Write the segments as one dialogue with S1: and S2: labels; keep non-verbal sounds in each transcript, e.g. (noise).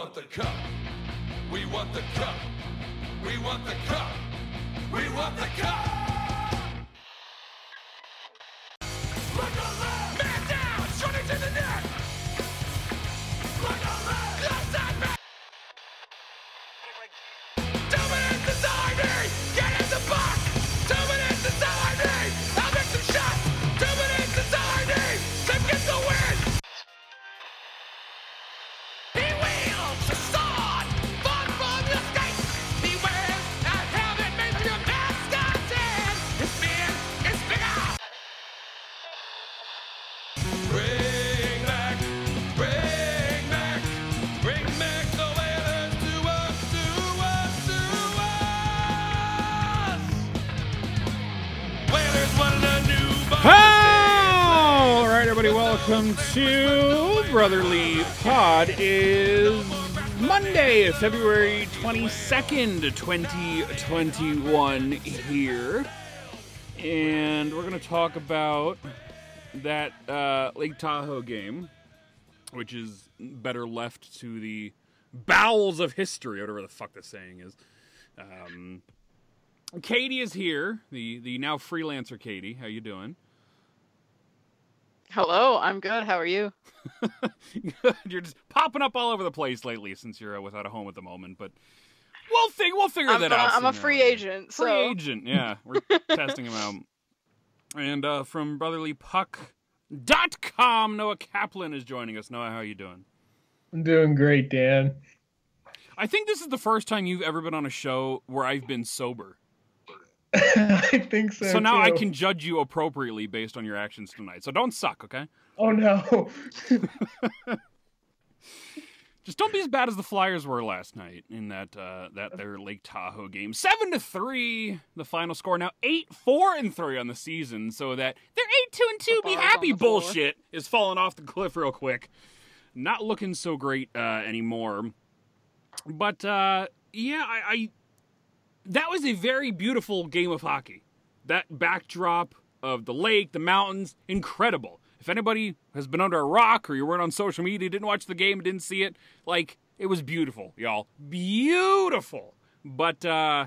S1: want the cup. We want the cup. We want the cup. We want the cup. To
S2: Brotherly Pod. Is Monday, February twenty second, twenty twenty one here, and we're gonna talk about that uh, Lake Tahoe game, which is better left to the bowels of history, whatever the fuck this saying is. Um, Katie is here, the the now freelancer Katie. How you doing?
S3: Hello, I'm good. How are you? (laughs)
S2: you're just popping up all over the place lately since you're uh, without a home at the moment. But we'll think we'll figure
S3: I'm,
S2: that
S3: uh,
S2: out.
S3: I'm a free
S2: later.
S3: agent,
S2: Free
S3: so
S2: agent, yeah. We're (laughs) testing him out. And uh, from brotherlypuck.com, Noah Kaplan is joining us. Noah, how are you doing?
S4: I'm doing great, Dan.
S2: I think this is the first time you've ever been on a show where I've been sober. (laughs)
S4: I think so.
S2: So now I can judge you appropriately based on your actions tonight. So don't suck, okay?
S4: Oh no. (laughs)
S2: Just don't be as bad as the Flyers were last night in that uh, that their Lake Tahoe game. Seven to three, the final score. Now eight four and three on the season, so that they're eight two and two. Be happy
S3: on the floor.
S2: bullshit is falling off the cliff real quick. Not looking so great uh, anymore. But uh, yeah, I, I that was a very beautiful game of hockey. That backdrop of the lake, the mountains, incredible. If anybody has been under a rock or you weren't on social media, didn't watch the game, didn't see it, like it was beautiful, y'all. Beautiful. But uh,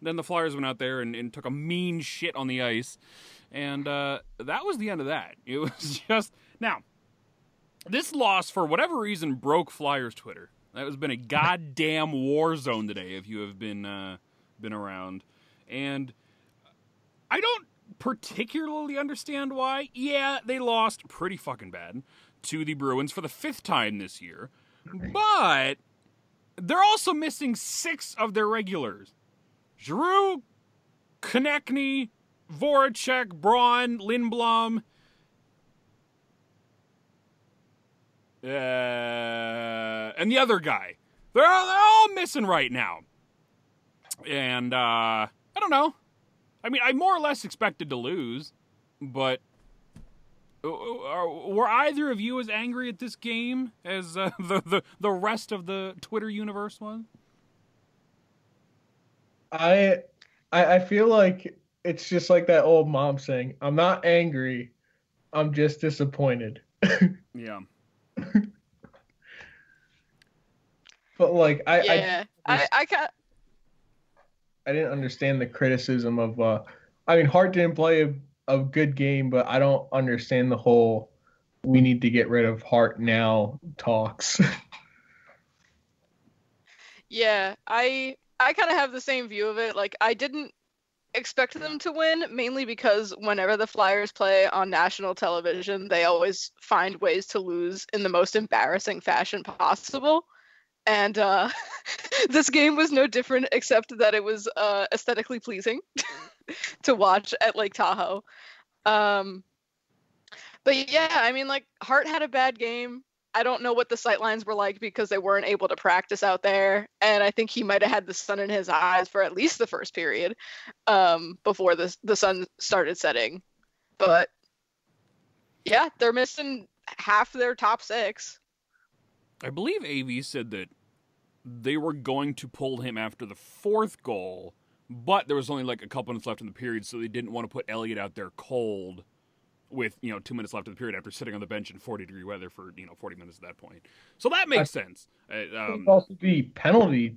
S2: then the Flyers went out there and, and took a mean shit on the ice, and uh, that was the end of that. It (laughs) was just now. This loss, for whatever reason, broke Flyers Twitter. That has been a goddamn war zone today. If you have been uh, been around, and I don't particularly understand why. Yeah, they lost pretty fucking bad to the Bruins for the fifth time this year, but they're also missing six of their regulars: Giroux, Konecny, Voracek, Braun, Lindblom. Uh, and the other guy. They're they're all missing right now. And uh, I don't know. I mean, I more or less expected to lose, but uh, uh, were either of you as angry at this game as uh, (laughs) the, the the rest of the Twitter universe was?
S4: I, I I feel like it's just like that old mom saying, "I'm not angry, I'm just disappointed." (laughs)
S2: Yeah.
S4: But like I
S3: yeah, I I, ca-
S4: I I didn't understand the criticism of uh I mean Hart didn't play a, a good game, but I don't understand the whole we need to get rid of Hart now talks. (laughs)
S3: yeah, I I kind of have the same view of it. Like I didn't expect them to win mainly because whenever the Flyers play on national television, they always find ways to lose in the most embarrassing fashion possible. And uh, (laughs) this game was no different, except that it was uh, aesthetically pleasing (laughs) to watch at Lake Tahoe. Um, but yeah, I mean, like Hart had a bad game. I don't know what the sightlines were like because they weren't able to practice out there, and I think he might have had the sun in his eyes for at least the first period um, before the the sun started setting. But yeah, they're missing half their top six.
S2: I believe AV said that they were going to pull him after the fourth goal, but there was only like a couple minutes left in the period, so they didn't want to put Elliott out there cold with you know two minutes left of the period after sitting on the bench in 40 degree weather for you know 40 minutes at that point. So that makes sense. Uh,
S4: I
S2: um,
S4: also the penalty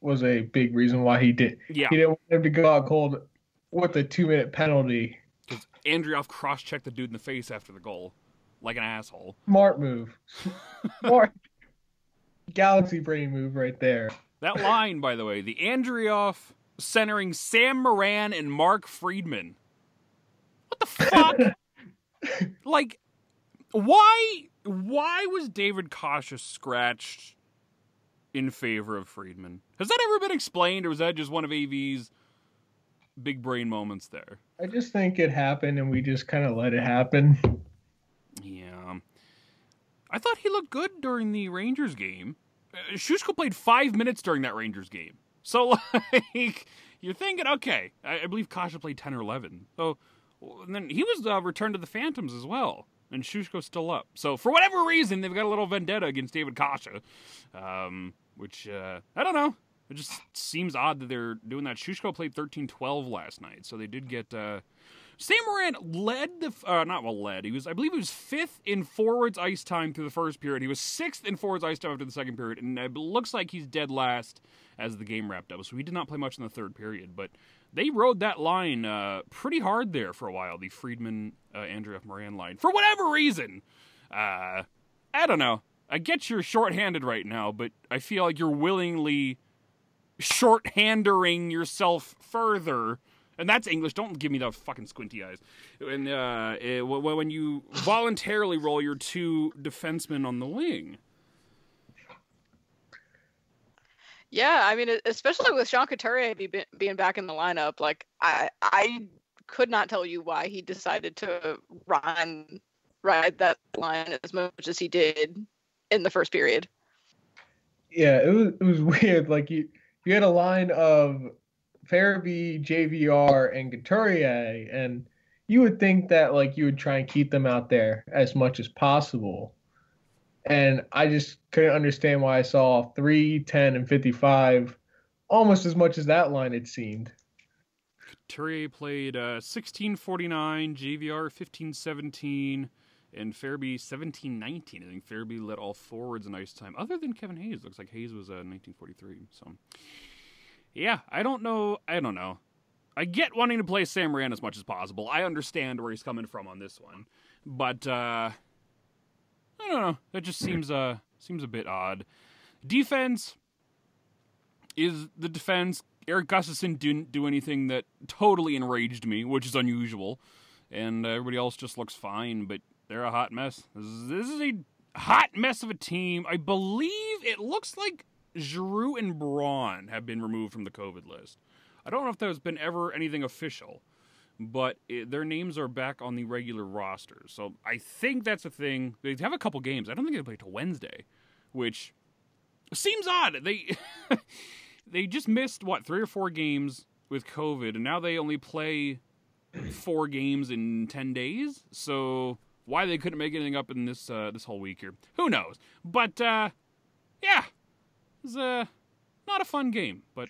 S4: was a big reason why he did.
S2: yeah,
S4: He didn't want him to go out cold with a two minute penalty.
S2: because Andreoff cross checked the dude in the face after the goal, like an asshole.
S4: Smart move. (laughs) Smart galaxy brain move right there.
S2: That line, by the way, the Andreoff centering Sam Morin and Mark Friedman. What the fuck? (laughs) like, why? Why was David Kase scratched in favor of Friedman? Has that ever been explained, or was that just one of AV's big brain moments there?
S4: I just think it happened and we just kind of let it happen.
S2: Yeah. I thought he looked good during the Rangers game. Uh, Sushko played five minutes during that Rangers game. So, (laughs) like, you're thinking, okay, I, believe Kase played 10 or 11. So, and then he was uh, returned to the Phantoms as well. And Sushko's still up. So, for whatever reason, they've got a little vendetta against David Kase. Um, which, uh, I don't know. It just seems odd that they're doing that. Sushko played 13 12 last night. So, they did get. Uh, Sam Morin led the uh, not well led. He was I believe he was fifth in forwards ice time through the first period. He was sixth in forwards ice time after the second period, and it looks like he's dead last as the game wrapped up. So he did not play much in the third period, but they rode that line uh, pretty hard there for a while. The Friedman uh, Andrew Morin line for whatever reason. Uh, I don't know. I get you're shorthanded right now, but I feel like you're willingly shorthandering yourself further and that's English. Don't give me the fucking squinty eyes. And uh, eh, wh- wh- when you voluntarily roll your two defensemen on the wing,
S3: Yeah, I mean, especially with Sean Couturier be, be- being back in the lineup, like I I could not tell you why he decided to run ride that line as much as he did in the first period.
S4: Yeah, it was it was (laughs) weird. Like you you had a line of Farabee, JVR, and Couturier, and you would think that like you would try and keep them out there as much as possible. And I just couldn't understand why I saw 3, 10, and 55 almost as much as that line it seemed.
S2: Couturier played uh, 1649, JVR 1517, and Farabee 1719. I think Farabee led all forwards in ice time, other than Kevin Hayes. Looks like Hayes was uh, 1943. So, yeah, I don't know. I don't know. I get wanting to play Sam Morin as much as possible. I understand where he's coming from on this one, but uh, I don't know. That just seems uh seems a bit odd. Defense is the defense. Erik Gustafsson didn't do anything that totally enraged me, which is unusual, and uh, everybody else just looks fine. But they're a hot mess. This is, this is a hot mess of a team. I believe it looks like Giroux and Braun have been removed from the COVID list. I don't know if there's been ever anything official, but it, their names are back on the regular roster. So I think that's a thing. They have a couple games. I don't think they play till Wednesday, which seems odd. They (laughs) they just missed what three or four games with COVID, and now they only play (clears throat) four games in ten days. So why they couldn't make anything up in this uh, this whole week here, who knows? But uh, yeah, it's uh, not a fun game. But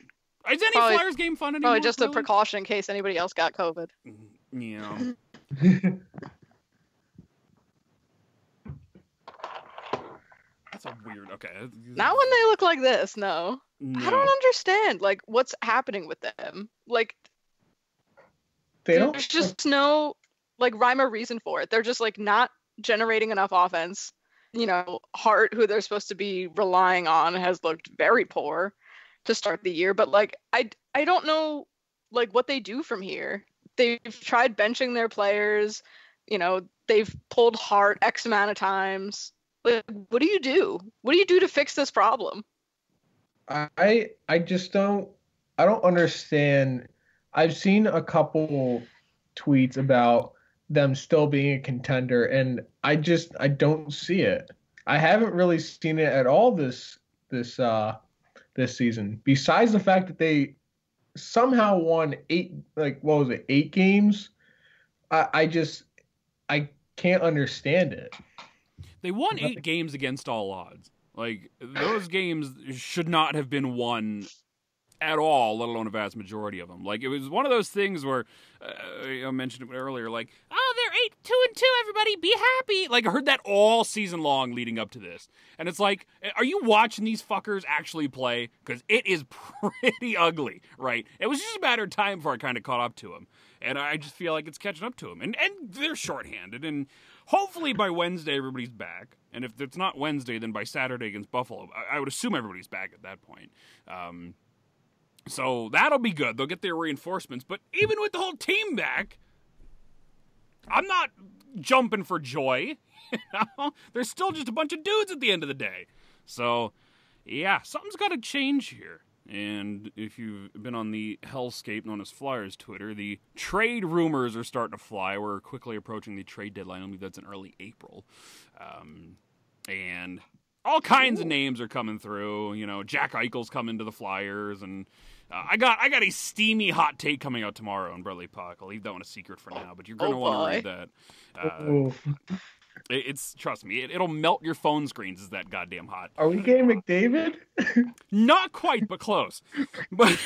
S2: is any
S3: Probably-
S2: Flyers game fun anymore?
S3: Probably just a precaution in case anybody else got COVID.
S2: Yeah. (laughs) That's a weird. Okay.
S3: Not when they look like this, no.
S2: No.
S3: I don't understand like what's happening with them. Like
S4: They don't
S3: there's just no like rhyme or reason for it. They're just like not generating enough offense. You know, Hart, who they're supposed to be relying on, has looked very poor to start the year. But like, I I don't know like what they do from here. They've tried benching their players. You know, they've pulled Hart x amount of times. Like, what do you do? What do you do to fix this problem?
S4: I I just don't I don't understand. I've seen a couple tweets about them still being a contender and I just I don't see it. I haven't really seen it at all this this uh this season. Besides the fact that they somehow won eight like what was it, eight games? I I just I can't understand it.
S2: They won eight games against all odds. Like those games should not have been won at all, let alone a vast majority of them. Like it was one of those things where uh, I mentioned it earlier, like, oh, they're eight, two and two. Everybody, be happy. Like I heard that all season long leading up to this, and it's like, are you watching these fuckers actually play? Because it is (laughs) pretty ugly, right? It was just a matter of time before I kind of caught up to them, and I just feel like it's catching up to them, and and they're shorthanded, and hopefully by Wednesday everybody's back. And if it's not Wednesday, then by Saturday against Buffalo, I, I would assume everybody's back at that point. Um, so that'll be good. They'll get their reinforcements. But even with the whole team back, I'm not jumping for joy. (laughs) You know? There's still just a bunch of dudes at the end of the day. So, yeah, something's got to change here. And if you've been on the hellscape known as Flyers Twitter, the trade rumors are starting to fly. We're quickly approaching the trade deadline. I believe that's in early April. Um, and all kinds of names are coming through. You know, Jack Eichel's coming to the Flyers, and uh, I got I got a steamy hot take coming out tomorrow on Brotherly Puck. I'll leave that one a secret for now, but you're going to
S3: Oh,
S2: want to read that. Uh, (laughs) it- it's trust me, it, it'll melt your phone screens. Is that goddamn hot?
S4: Are we getting McDavid? (laughs)
S2: Not quite, but close. (laughs) But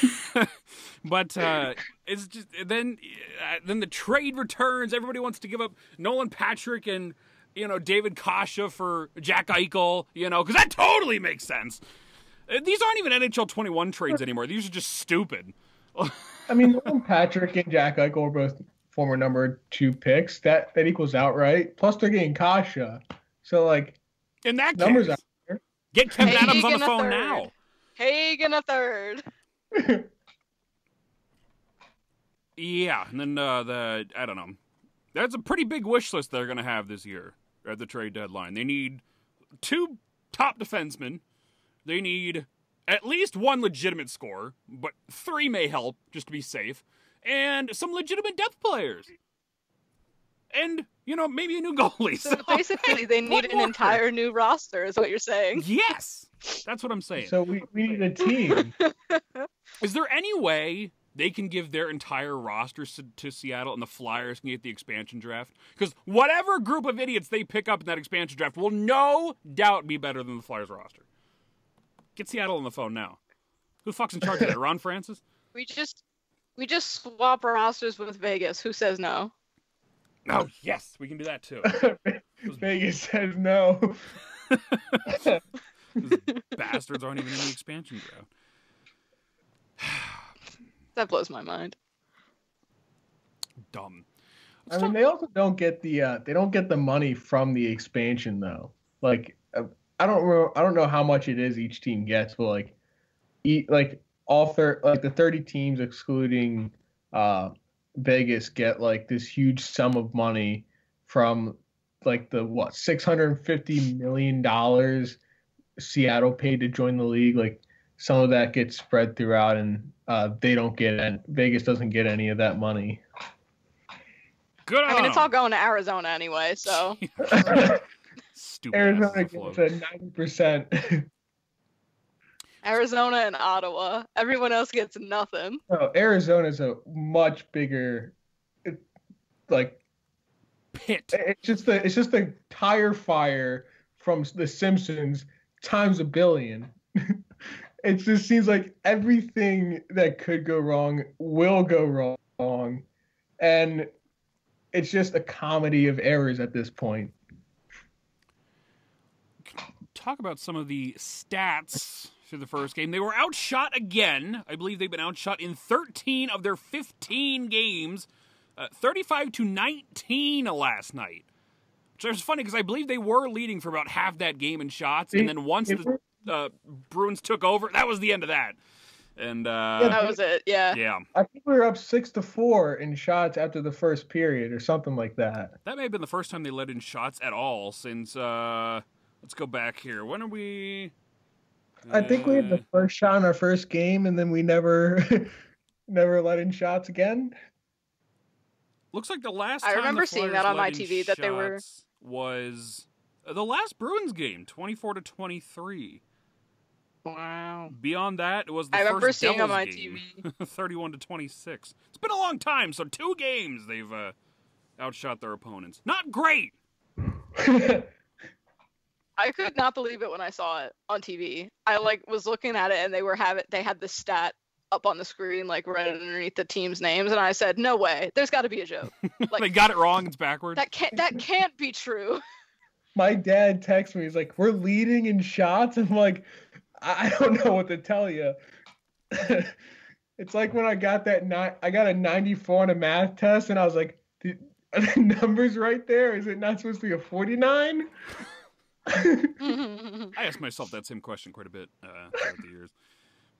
S2: but uh, it's just then uh, then the trade returns. Everybody wants to give up Nolan Patrick and you know David Kase for Jack Eichel. You know because that totally makes sense. Uh, These aren't even NHL 21 trades anymore. These are just stupid. (laughs)
S4: I mean, Patrick and Jack Eichel are both former number two picks. That that equals out, right? Plus they're getting Kase. So like
S2: In that
S4: Numbers
S2: case,
S4: out there.
S2: get Kevin
S3: Hey,
S2: Adams on the phone
S3: third.
S2: now.
S3: Hagen a third. (laughs)
S2: Yeah, and then uh, the I don't know. That's a pretty big wish list they're going to have this year at the trade deadline. They need two top defensemen. They need at least one legitimate scorer, but three may help just to be safe, and some legitimate depth players. And you know maybe a new (laughs) goalie.
S3: So
S2: So, (laughs)
S3: basically,
S2: hey,
S3: they (laughs) need an
S2: more?
S3: entire new roster, is what you're saying.
S2: Yes, that's what I'm saying.
S4: so we, we need a team.
S2: Is there any way they can give their entire roster to, to Seattle and the Flyers can get the expansion draft? Because whatever group of idiots they pick up in that expansion draft will no doubt be better than the Flyers roster. Get Seattle on the phone now. Who the fuck's in charge of that? (laughs) Ron Francis?
S3: We just we just swap rosters with Vegas. Who says no?
S2: Oh yes, we can do that too. (laughs)
S4: Vegas says no. (laughs)
S2: Those bastards aren't even in the expansion draft. (sighs)
S3: That blows my mind.
S2: Dumb.
S4: I mean, they also don't get the uh, they don't get the money from the expansion though. Like, I don't know, I don't know how much it is each team gets, but like, eat like all thir- like the thirty teams excluding uh, Vegas get like this huge sum of money from like the what six hundred fifty million dollars Seattle paid to join the league. Like, some of that gets spread throughout, and uh, they don't get it. Vegas doesn't get any of that money.
S2: Good
S3: I mean, it's all going to Arizona anyway, so (laughs)
S2: Stupid
S4: Arizona gets
S2: afloat.
S4: a ninety percent.
S3: Arizona and Ottawa. Everyone else gets nothing.
S4: No, Arizona's a much bigger, it, like
S2: Pit.
S4: it's just the it's just the tire fire from The Simpsons times a billion. (laughs) it just seems like everything that could go wrong will go wrong, and it's just a comedy of errors at this point.
S2: Talk about some of the stats for the first game. They were outshot again. I believe they've been outshot in 13 of their 15 games, uh, 35 to 19 last night. Which is funny because I believe they were leading for about half that game in shots, and then once the uh, Bruins took over, that was the end of that. And uh,
S3: That was it. Yeah.
S2: yeah,
S4: I think we were up six to four in shots after the first period or something like that.
S2: that may have been the first time they let in shots at all since. Uh, let's go back here. When are we?
S4: I think we had
S2: Uh,
S4: the first shot in our first game, and then we never, (laughs) never let in shots again.
S2: Looks like the last
S3: I remember
S2: the
S3: seeing that on my TV, that they were-
S2: was uh, the last Bruins game, 24 to 23.
S3: Wow.
S2: Beyond that, it was the
S3: I remember
S2: first
S3: seeing on my
S2: game, (laughs) 31 to 26. It's been a long time, so two games they've uh, outshot their opponents. Not great. (laughs)
S3: I could not believe it when I saw it on TV. I like was looking at it and they were have it they had the stat up on the screen, like right underneath the team's names, and I said, "No way, there's got to be a joke. (laughs) Like They
S2: got it wrong. It's backwards.
S3: that can't that can't be true." (laughs)
S4: My dad texts me. He's like, "We're leading in shots." (laughs) I'm like, I I don't know what to tell you. it's like when I got that ni- I got a 94 on a math test, and I was like, "The- "Are the numbers right there? Is it not supposed to be a 49?" (laughs)
S2: I asked myself that same question quite a bit uh, throughout the years.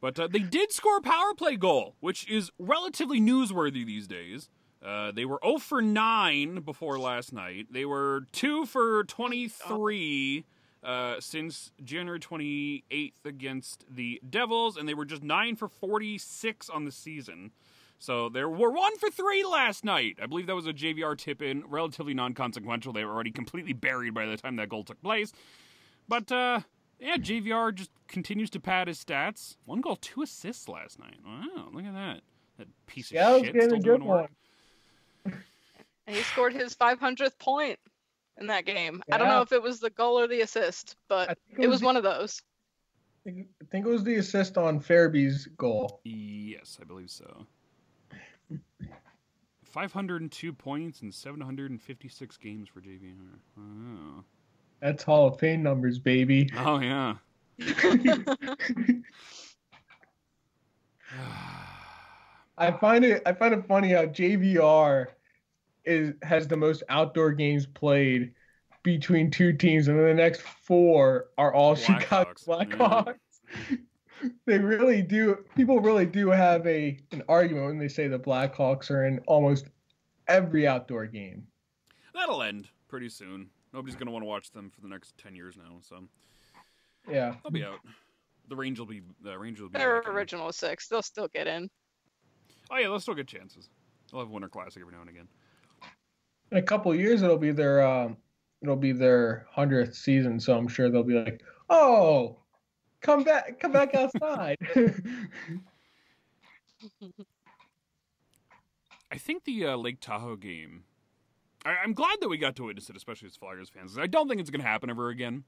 S2: But uh, they did score a power play goal, which is relatively newsworthy these days. Uh, they were 0 for 9 before last night. They were 2 for 23 uh, since January 28th against the Devils, and they were just 9 for 46 on the season. So there were 1 for 3 last night. I believe that was a JVR tip in, relatively non consequential. They were already completely buried by the time that goal took place. But uh, yeah, JVR just continues to pad his stats. One goal, two assists last night. Wow, look at that. That piece of
S4: Yeah,
S2: shit
S4: getting
S2: still
S4: a good
S2: doing work. (laughs)
S3: And he scored his 500th point in that game. I don't know if it was the goal or the assist,
S4: I
S3: but
S4: think
S3: it was
S4: the-
S3: one of those.
S4: I think it was the assist on Farabee's goal.
S2: Yes, I believe so. 502 points in 756 games for JVR. Oh,
S4: That's Hall of Fame numbers, baby.
S2: oh yeah. (laughs) (sighs)
S4: I find it I find it funny how JVR is has the most outdoor games played between two teams, and then the next four are all Chicago
S2: Blackhawks, yeah.
S4: Blackhawks. they really do. People really do have a an argument when they say the Blackhawks are in almost every outdoor game.
S2: That'll end pretty soon. Nobody's gonna want to watch them for the next 10 years now, so
S4: Yeah,
S2: they'll be out. The range will be the range will be.
S3: They're
S2: back in.
S3: original six. They'll still get in.
S2: Oh yeah, they'll still get chances. They'll have Winter Classic every now and again.
S4: in a couple of years it'll be their um, it'll be their hundredth season, so I'm sure they'll be like, oh, come back, come back outside. (laughs)
S2: I think the uh, Lake Tahoe game. I- I'm glad that we got to witness it, especially as Flyers fans. I don't think it's going to happen ever again.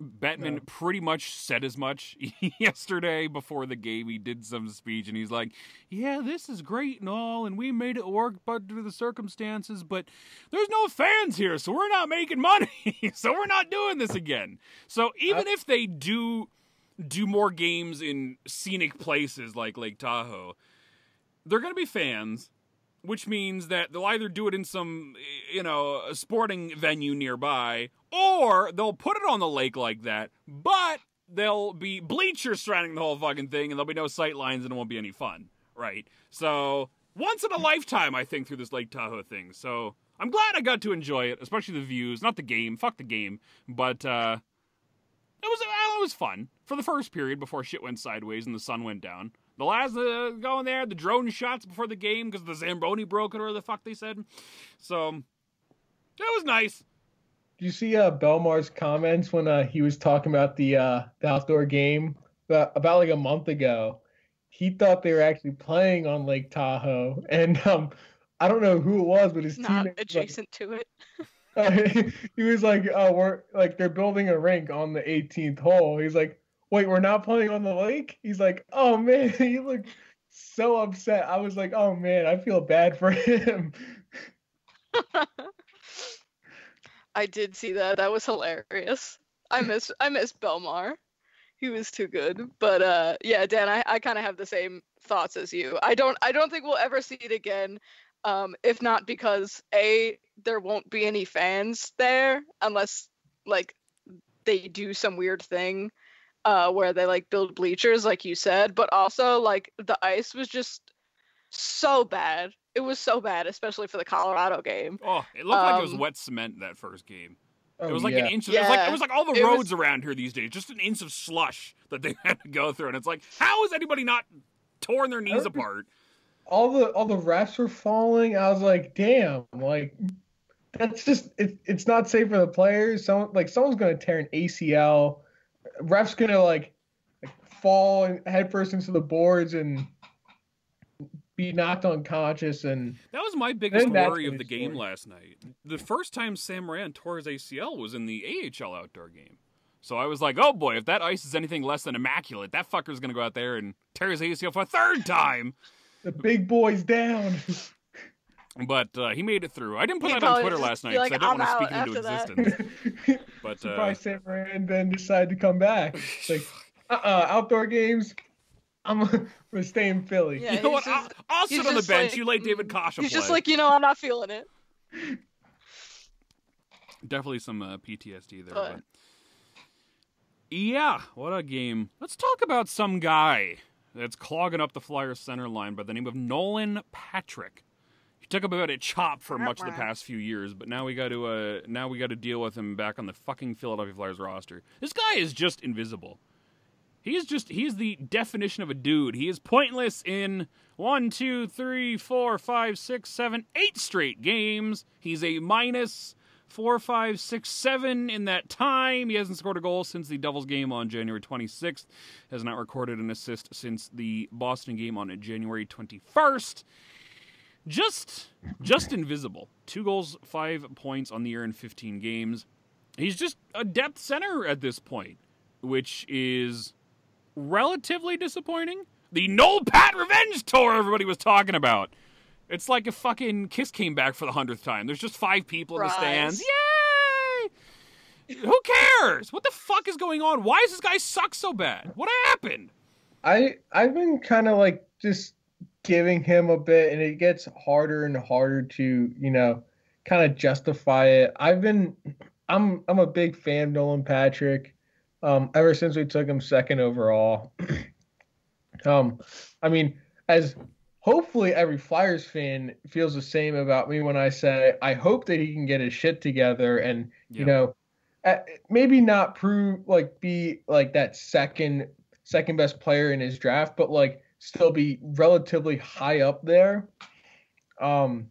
S2: Bettman
S4: No.
S2: pretty much said as much (laughs) yesterday before the game. He did some speech and he's like, "Yeah, this is great and all, and we made it work, but due the circumstances, but there's no fans here, so we're not making money, (laughs) so we're not doing this again." So even if they do do more games in scenic places like Lake Tahoe, they're going to be fans, which means that they'll either do it in some, you know, a sporting venue nearby, or they'll put it on the lake like that, but there'll be bleachers surrounding the whole fucking thing, and there'll be no sight lines, and it won't be any fun, right? So, once in a lifetime, I think, through this Lake Tahoe thing. So, I'm glad I got to enjoy it, especially the views, not the game, fuck the game, but, uh, it was it was fun for the first period before shit went sideways and the sun went down. The last uh, going there, the drone shots before the game because the Zamboni broke it or the fuck they said. So that was nice.
S4: Do you see uh, Bellemare's comments when uh, he was talking about the uh, the outdoor game about, about like a month ago? He thought they were actually playing on Lake Tahoe, and um, I don't know who it was, but his
S3: Not
S4: teammate was like-
S3: adjacent to it. (laughs)
S4: he was like, "Oh, we're like they're building a rink on the 18th hole." He's like, "Wait, we're not playing on the lake?" He's like, "Oh man," (laughs) he looked so upset. I was like, "Oh man, I feel bad for (laughs) him."
S3: I did see that. That was hilarious. I miss I miss Bellemare. He was too good. But uh yeah, Dan, I, I kinda have the same thoughts as you. I don't I don't think we'll ever see it again. Um, if not because A, there won't be any fans there unless like they do some weird thing uh where they like build bleachers like you said, but also like the ice was just so bad. It was so bad, especially for the Colorado game.
S2: Oh, it looked like it was
S3: Um,
S2: wet cement that first game.
S4: Oh,
S2: it was like
S4: yeah.
S2: an inch. Of, it was like
S3: Yeah.
S2: it was like all the
S3: It was-
S2: roads around here these days, just an inch of slush that they (laughs) had to go through, and it's like, how is anybody not torn their knees apart?
S4: all the all the refs were falling. I was like, "Damn!" Like that's just it, it's not safe for the players. Someone like someone's gonna tear an ACL. Refs gonna like, like fall headfirst into the boards and be knocked unconscious and
S2: That was my biggest worry of the game last night. The first time Sam Morin tore his ACL was in the AHL outdoor game. So I was like, oh boy, if that ice is anything less than immaculate, that fucker's gonna go out there and tear his ACL for a third time.
S4: The big boy's down. (laughs)
S2: But uh, he made it through. I didn't put
S3: He'd
S2: that on Twitter last
S3: be
S2: night
S3: like,
S2: because I don't want to speak it into existence. (laughs) But uh,
S4: Surprised San Fran then decided to come back. It's like, uh-uh, outdoor games. I'm (laughs) gonna stay in Philly.
S3: Yeah,
S2: you know what?
S3: he's
S2: I'll, I'll sit on the bench.
S3: like,
S2: you let David
S3: mm,
S2: Kase
S3: He's
S2: play.
S3: just like, you know, I'm not feeling it.
S2: Definitely some uh, PTSD there.
S3: But-
S2: But... Yeah, what a game. Let's talk about some guy that's clogging up the Flyers center line by the name of Nolan Patrick. Took about a chop for much of the past few years, but now we got to uh, now we got to deal with him back on the fucking Philadelphia Flyers roster. This guy is just invisible. He is just he's the definition of a dude. He is pointless in one, two, three, four, five, six, seven, eight straight games. He's a minus four, five, six, seven in that time. He hasn't scored a goal since the Devils game on January 26th. Has not recorded an assist since the Boston game on January 21st. Just, just invisible. Two goals, five points on the year in 15 games. He's just a depth center at this point, which is relatively disappointing. The Noel Pat Revenge Tour everybody was talking about. It's like if fucking Kiss came back for the hundredth time. There's just five people in the stands. Yay! Who cares? What the fuck is going on? Why does this guy suck so bad? What happened?
S4: I I've been kind of like just giving him a bit, and it gets harder and harder to you know kind of justify it. I've been I'm I'm a big fan of Nolan Patrick. Um, ever since we took him second overall. (clears throat) um, I mean, as hopefully every Flyers fan feels the same about me when I say I hope that he can get his shit together and
S2: Yeah.
S4: you know maybe not prove like be like that second second best player in his draft, but like still be relatively high up there. Um,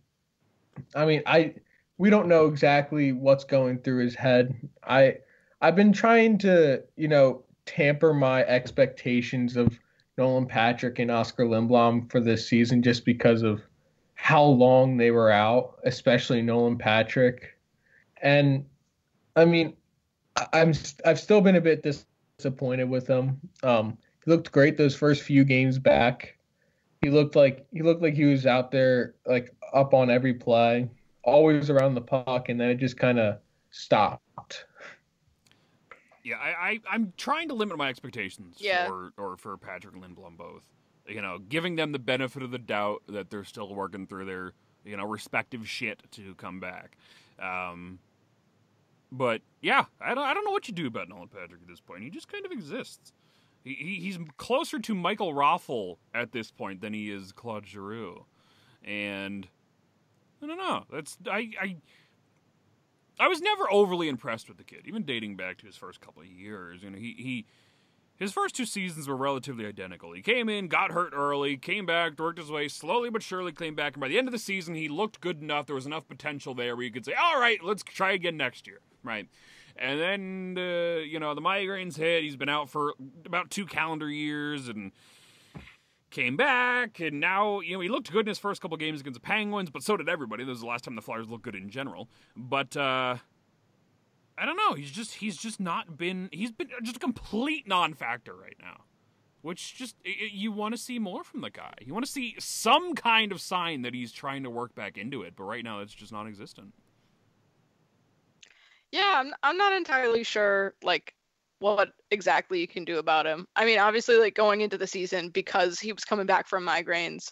S4: I mean, I we don't know exactly what's going through his head. I I've been trying to you know tamper my expectations of Nolan Patrick and Oscar Lindblom for this season just because of how long they were out, especially Nolan Patrick. And I mean, I'm I've still been a bit disappointed with them. Um, he looked great those first few games back. He looked like he looked like he was out there like up on every play, always around the puck, and then it just kind of stopped.
S2: Yeah, I, I I'm trying to limit my expectations
S3: Yeah.
S2: for or for Patrick and Lindblom both. You know, giving them the benefit of the doubt that they're still working through their you know respective shit to come back. Um, but yeah, I don't I don't know what you do about Nolan Patrick at this point. He just kind of exists. He, he he's closer to Michael Raffl at this point than he is Claude Giroux, and I don't know. That's I I. I was never overly impressed with the kid, even dating back to his first couple of years. You know, he, he his first two seasons were relatively identical. He came in, got hurt early, came back, worked his way slowly but surely, came back, and by the end of the season, he looked good enough. There was enough potential there where you could say, "All right, let's try again next year." Right. And then, uh, you know, the migraines hit. He's been out for about two calendar years and came back. And now, you know, he looked good in his first couple games against the Penguins, but so did everybody. This was the last time the Flyers looked good in general. But, uh, I don't know. He's just he's just not been he's been just a complete non-factor right now. Which just i i- you want to see more from the guy. You want to see some kind of sign that he's trying to work back into it, but right now it's just non-existent.
S3: Yeah, I'm I'm not entirely sure like what exactly you can do about him. I mean, obviously like going into the season because he was coming back from migraines,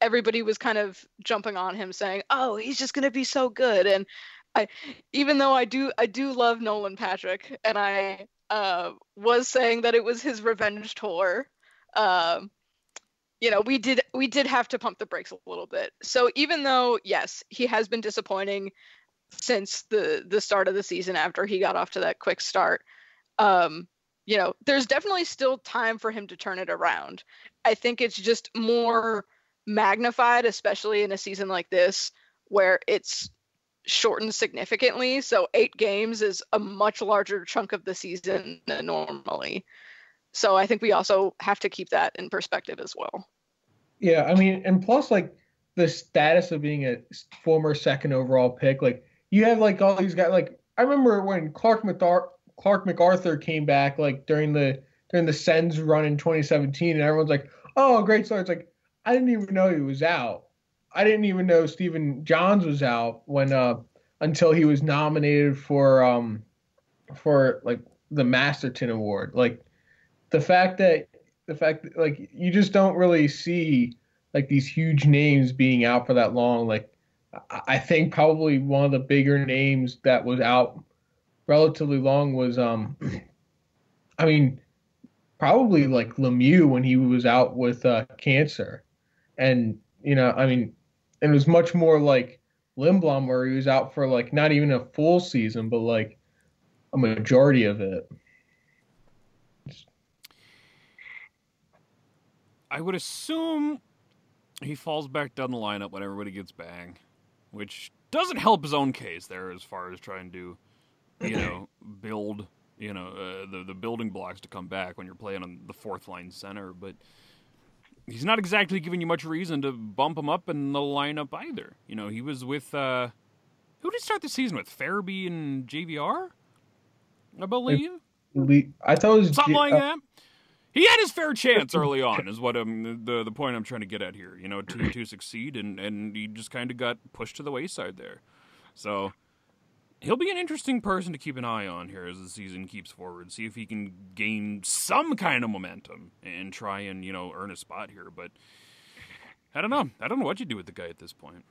S3: everybody was kind of jumping on him saying, "Oh, he's just going to be so good." And I even though I do I do love Nolan Patrick and I uh was saying that it was his revenge tour. Um you know, we did we did have to pump the brakes a little bit. So even though yes, he has been disappointing since the the start of the season after he got off to that quick start. Um you know there's definitely still time for him to turn it around. I think it's just more magnified especially in a season like this where it's shortened significantly. So 8 games is a much larger chunk of the season than normally. So i think we also have to keep that in perspective as well.
S4: Yeah, I mean, and plus like the status of being a former second overall pick, like you have like all these guys. Like I remember when Clark Mathar, Clark MacArthur came back like during the during the Sens run in 2017, and everyone's like, "Oh, great start!" It's like I didn't even know he was out. I didn't even know Stephen Johns was out when uh until he was nominated for um for like the Masterton Award. Like the fact that the fact that like you just don't really see like these huge names being out for that long. Like I think probably one of the bigger names that was out relatively long was um (clears throat) I mean probably like Lemieux when he was out with uh cancer. And you know, I mean it was much more like Lindblom where he was out for like not even a full season but like a majority of it.
S2: I would assume he falls back down the lineup when everybody gets back, which doesn't help his own case there as far as trying to, you know, (clears throat) build, you know, uh, the the building blocks to come back when you're playing on the fourth line center. But he's not exactly giving you much reason to bump him up in the lineup either. You know, he was with uh, who did he start the season with? Farabee and JVR, I believe.
S4: I thought it was
S2: Something
S4: J-
S2: like
S4: uh,
S2: that. He had his fair chance (laughs) early on, is what um, the the point I'm trying to get at here. You know, to to succeed, and and he just kind of got pushed to the wayside there. So he'll be an interesting person to keep an eye on here as the season keeps forward. See if he can gain some kind of momentum and try and you know earn a spot here. But I don't know. I don't know what you do with the guy at this point.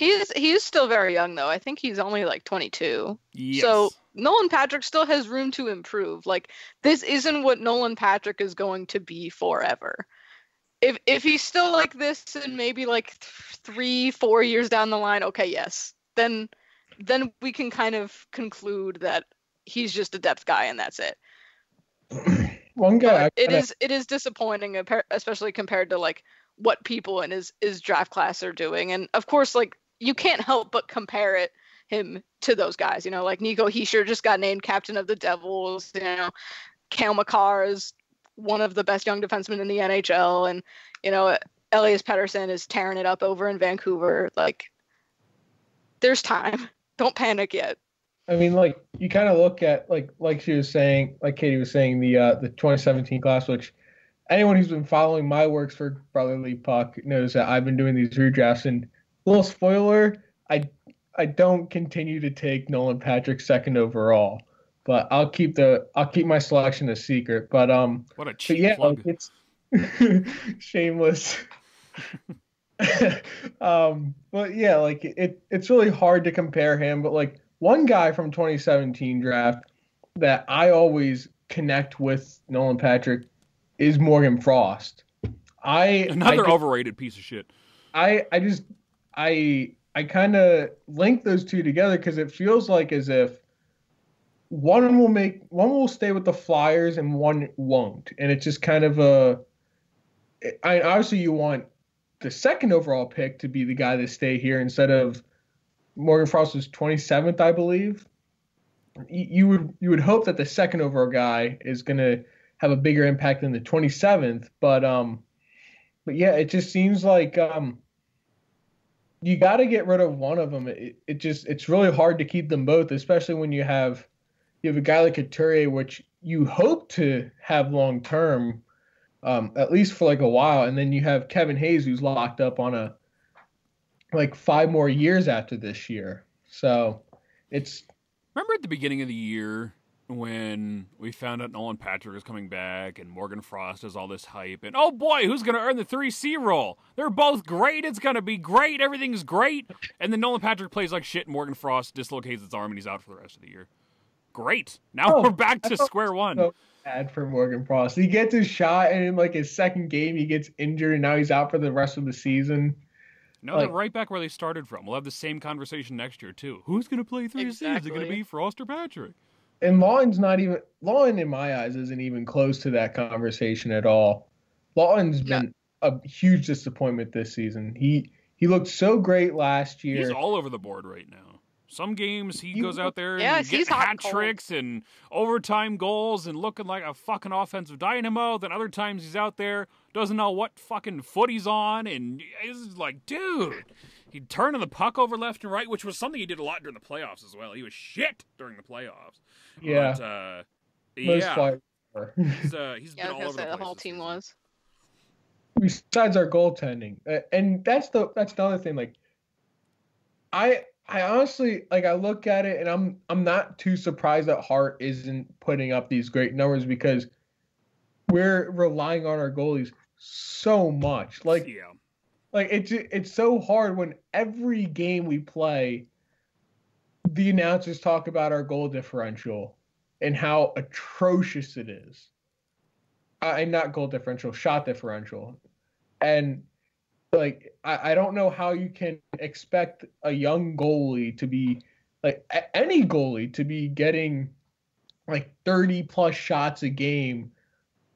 S3: He's he's still very young though. I think he's only like 22.
S2: Yes.
S3: So Nolan Patrick still has room to improve. Like this isn't what Nolan Patrick is going to be forever. If if he's still like this and maybe like th- three four years down the line, okay, yes, then then we can kind of conclude that he's just a depth guy and that's it. (clears throat)
S4: one guy. I
S3: It
S4: kinda-
S3: is it is disappointing, especially compared to like what people in his his draft class are doing, and of course, like you can't help but compare it him to those guys. You know, like Nico Hischier just got named captain of the Devils. You know, Cale Makar is one of the best young defensemen in the NHL, and you know Elias Pettersson is tearing it up over in Vancouver. Like, there's time. (laughs) Don't panic yet.
S4: I mean, like you kind of look at like like she was saying, like Katie was saying, the uh, the 2017 class, which anyone who's been following my works for Brotherly Puck knows that I've been doing these redrafts. And little spoiler, I I don't continue to take Nolan Patrick second overall, but I'll keep the I'll keep my selection a secret. But um,
S2: what a cheap
S4: yeah,
S2: plug.
S4: it's (laughs) shameless. (laughs) um, but yeah, like it, it's really hard to compare him. But like one guy from 2017 draft that I always connect with Nolan Patrick is Morgan Frost. I
S2: Another
S4: I,
S2: overrated piece of shit.
S4: I I just I I kind of link those two together because it feels like as if one will make one will stay with the Flyers and one won't, and it's just kind of a. I obviously you want the second overall pick to be the guy to stay here instead of Morgan Frost was 27th, I believe. You, would you would hope that the second overall guy is going to have a bigger impact than the 27th, but um, but yeah, it just seems like um, you got to get rid of one of them. It, it just it's really hard to keep them both, especially when you have you have a guy like Couturier, which you hope to have long term, um, at least for like a while, and then you have Kevin Hayes who's locked up on a like five more years after this year. So it's
S2: Remember at the beginning of the year when we found out Nolan Patrick is coming back and Morgan Frost has all this hype and oh boy, who's going to earn the 3C role? They're both great. It's going to be great. Everything's great. And then Nolan Patrick plays like shit and Morgan Frost dislocates his arm and he's out for the rest of the year. Great. Now
S4: Oh,
S2: we're back to square one.
S4: so bad for Morgan Frost. He gets his shot, and in like his second game, he gets injured, and now he's out for the rest of the season.
S2: No, they're right back where they started from. We'll have the same conversation next year too. Who's going to play 3C? Is it going to be Frost or Patrick?
S4: And Laughton's not even Laughton in my eyes isn't even close to that conversation at all. Laughton's
S3: No.
S4: been a huge disappointment this season. He he looked so great last year.
S2: He's all over the board right now. Some games he
S4: You-
S2: goes out there and
S3: Yes,
S2: getting
S3: he's
S2: hat
S3: cold.
S2: tricks and overtime goals and looking like a fucking offensive dynamo. Then other times he's out there doesn't know what fucking foot he's on and he's like, dude, He'd turn the puck over left and right, which was something he did a lot during the playoffs as well. He was shit during the playoffs.
S4: Yeah,
S2: But, uh,
S4: most
S2: yeah, he's, uh, he's (laughs)
S3: Yeah,
S2: been all over
S3: say
S2: the,
S3: the whole team was.
S4: besides our goaltending Uh, and that's the that's the other thing like i i honestly like i look at it and i'm i'm not too surprised that hart isn't putting up these great numbers because we're relying on our goalies so much. Like
S2: yeah.
S4: like it's it's so hard when every game we play the announcers talk about our goal differential and how atrocious it is. Uh, and not goal differential shot differential. And like I, I don't know how you can expect a young goalie to be like any goalie to be getting like 30 plus shots a game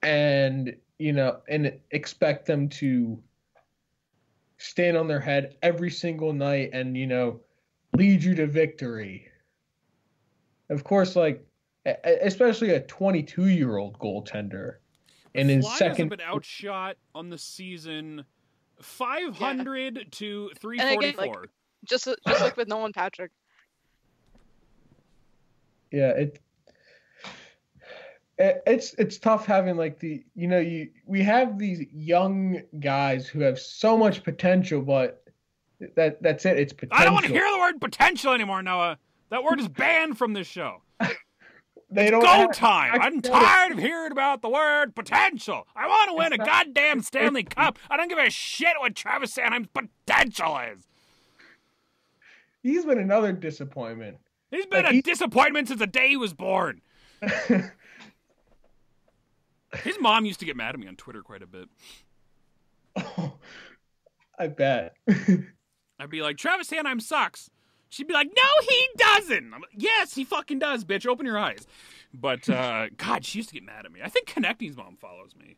S4: and you know and expect them to stand on their head every single night and you know lead you to victory of course like especially a 22 year old goaltender And in his
S2: Flyers
S4: second
S2: have been outshot on the season 500 to 344.
S3: again, like- Just just like with Nolan Patrick.
S4: yeah it, it it's it's tough having like the you know you we have these young guys who have so much potential but that that's it it's potential
S2: I don't want to hear the word potential anymore, Noah. That word is banned from this show. (laughs)
S4: they don't
S2: Go
S4: have-
S2: time.
S4: I it.
S2: tired of hearing about the word potential. I want to win a
S4: not-
S2: goddamn Stanley Cup. I don't give a shit what Travis Sanheim's potential is.
S4: he's been another disappointment
S2: He's been
S4: Like,
S2: a
S4: he-
S2: disappointment since the day he was born. (laughs) His mom used to get mad at me on Twitter quite a bit.
S4: Oh, (laughs) I bet.
S2: I'd be like, Travis Sanheim sucks. She'd be like, No, he doesn't. I'm like, yes, he fucking does, bitch. Open your eyes. But uh, (laughs) God, she used to get mad at me. I think Konecny's mom follows me,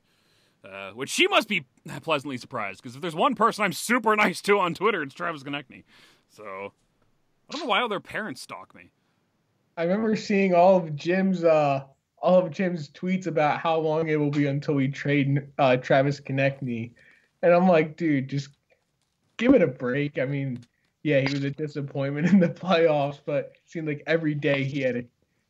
S2: uh, which she must be pleasantly surprised because if there's one person I'm super nice to on Twitter, it's Travis Konecny. So I don't know why all their parents stalk me.
S4: I remember seeing all of Jim's uh all of Jim's tweets about how long it will be until we trade uh Travis Konecny. And I'm like, dude, just give it a break. I mean, yeah, he was a disappointment (laughs) in the playoffs, but it seemed like every day he had a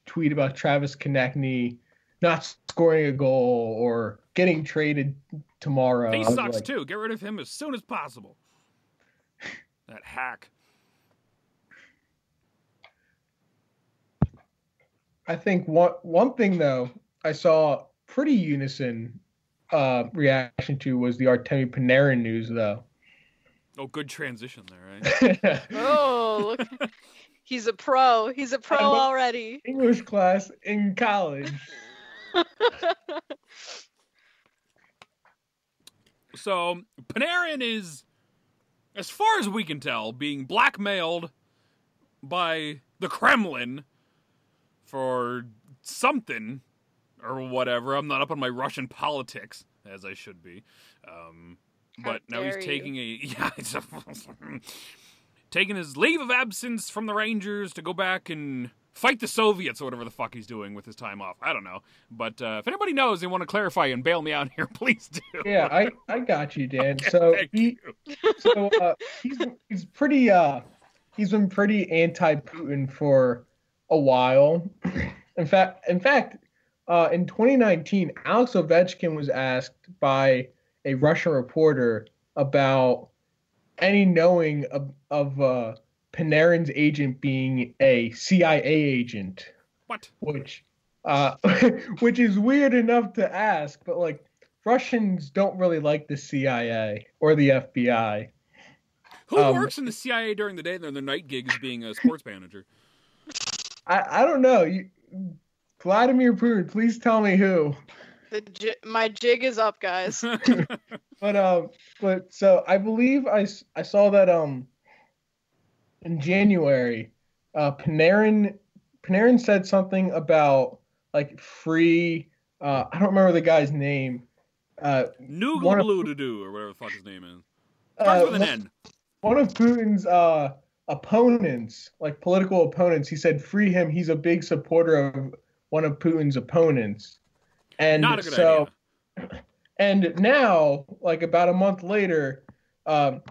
S4: tweet about Travis Konecny not scoring a goal or getting traded tomorrow.
S2: he sucks
S4: like,
S2: too. Get rid of him as soon as possible. (laughs) That hack.
S4: I think one one thing though I saw pretty unison uh, reaction to was the Artemi Panarin news though.
S2: Oh, good transition there, right? (laughs)
S3: Oh, look. He's a pro. He's a pro
S4: I will-
S3: already.
S4: English class in college. (laughs)
S2: So Panarin is, as far as we can tell, being blackmailed by the Kremlin for something or whatever. I'm not up on my Russian politics as I should be. Um,
S3: How
S2: but now he's
S3: dare you.
S2: taking a (laughs) yeah, it's a, (laughs) taking his leave of absence from the Rangers to go back and fight the Soviets or whatever the fuck he's doing with his time off. I don't know. But uh, if anybody knows and want to clarify and bail me out (laughs) here, please do.
S4: Yeah, I, I got you, Dan. So
S2: Thank
S4: he so uh, he's he's pretty uh he's been pretty anti-Putin for a while. In fact, in fact, uh, in 2019, Alex Ovechkin was asked by a Russian reporter about any knowing of, of uh, Panarin's agent being a CIA agent
S2: What?
S4: which uh (laughs) which is weird enough to ask but like russians don't really like the cia or the fbi
S2: Who
S4: Um,
S2: works in the CIA during the day and then their night gig is being a sports manager?
S4: i i don't know you vladimir putin please tell me who
S3: j- my jig is up, guys. (laughs) (laughs)
S4: but um but so i believe I I saw that um in january uh panarin panarin said something about like free uh i don't remember the guy's name uh
S2: Noogle Blue to do or whatever the fuck his name is.
S4: uh,
S2: Starts with an N.
S4: one of Putin's uh, opponents, like political opponents, he said, "Free him. He's a big supporter of one of Putin's opponents." And
S2: Not a good
S4: so,
S2: idea.
S4: and now, like about a month later, um,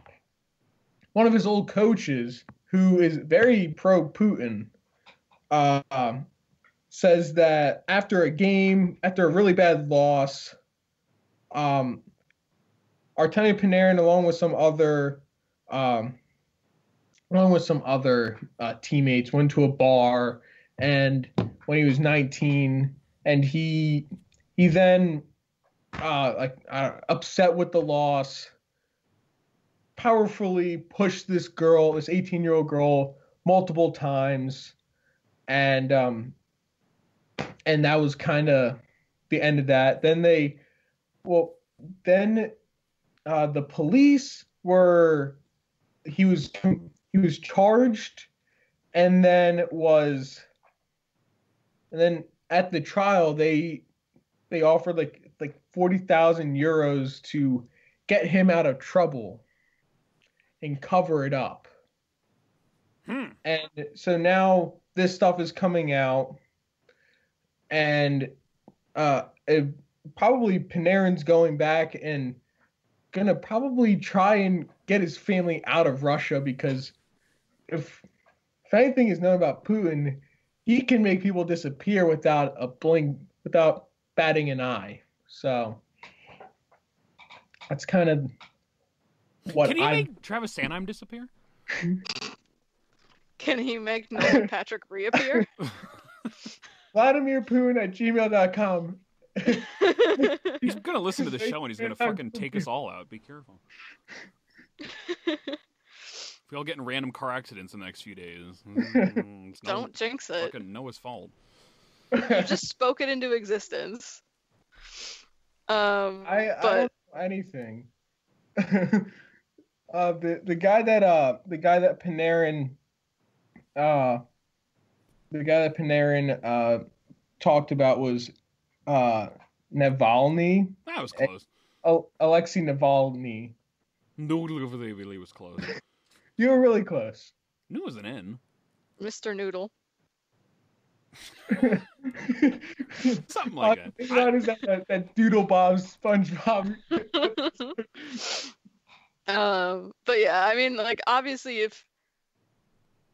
S4: one of his old coaches, who is very pro Putin, uh, um, says that after a game, after a really bad loss, um, Artemi Panarin, along with some other, um, along with some other uh, teammates, went to a bar, and when he was 19, and he he then uh, like uh, upset with the loss, powerfully pushed this girl, this 18 year old girl, multiple times, and um, and that was kind of the end of that. Then they, well, then uh, the police were he was he was charged, and then was, and then at the trial they they offered like like forty thousand euros to get him out of trouble and cover it up.
S2: Hmm.
S4: And so now this stuff is coming out, and uh, it, probably Panarin's going back and gonna probably try and get his family out of Russia because if if anything is known about Putin, he can make people disappear without a blink, without batting an eye. So that's kind of what
S2: Can he
S4: I.
S2: make Travis Sanheim disappear? (laughs)
S3: Can he make Nolan (laughs) Patrick reappear? (laughs)
S4: Vladimir Putin at gmail.com.
S2: He's gonna listen to the show and he's gonna fucking take us all out. Be careful. if We all get in random car accidents in the next few days. Mm, it's no
S3: Don't jinx it.
S2: fucking Noah's fault.
S3: You (laughs) just spoke it into existence. Um,
S4: I, I don't know anything. (laughs) uh, the the guy that uh the guy that Panarin uh the guy that Panarin uh talked about was uh Navalny,
S2: That was close.
S4: oh, Alexei Navalny.
S2: Noodle over there really was close. (laughs)
S4: You were really close.
S2: Knew it was an N.
S3: Mr. Noodle. (laughs)
S2: Something like
S4: I
S2: that.
S4: think about is that, that, that Doodle Bob SpongeBob. (laughs)
S3: um, but yeah, I mean, like obviously, if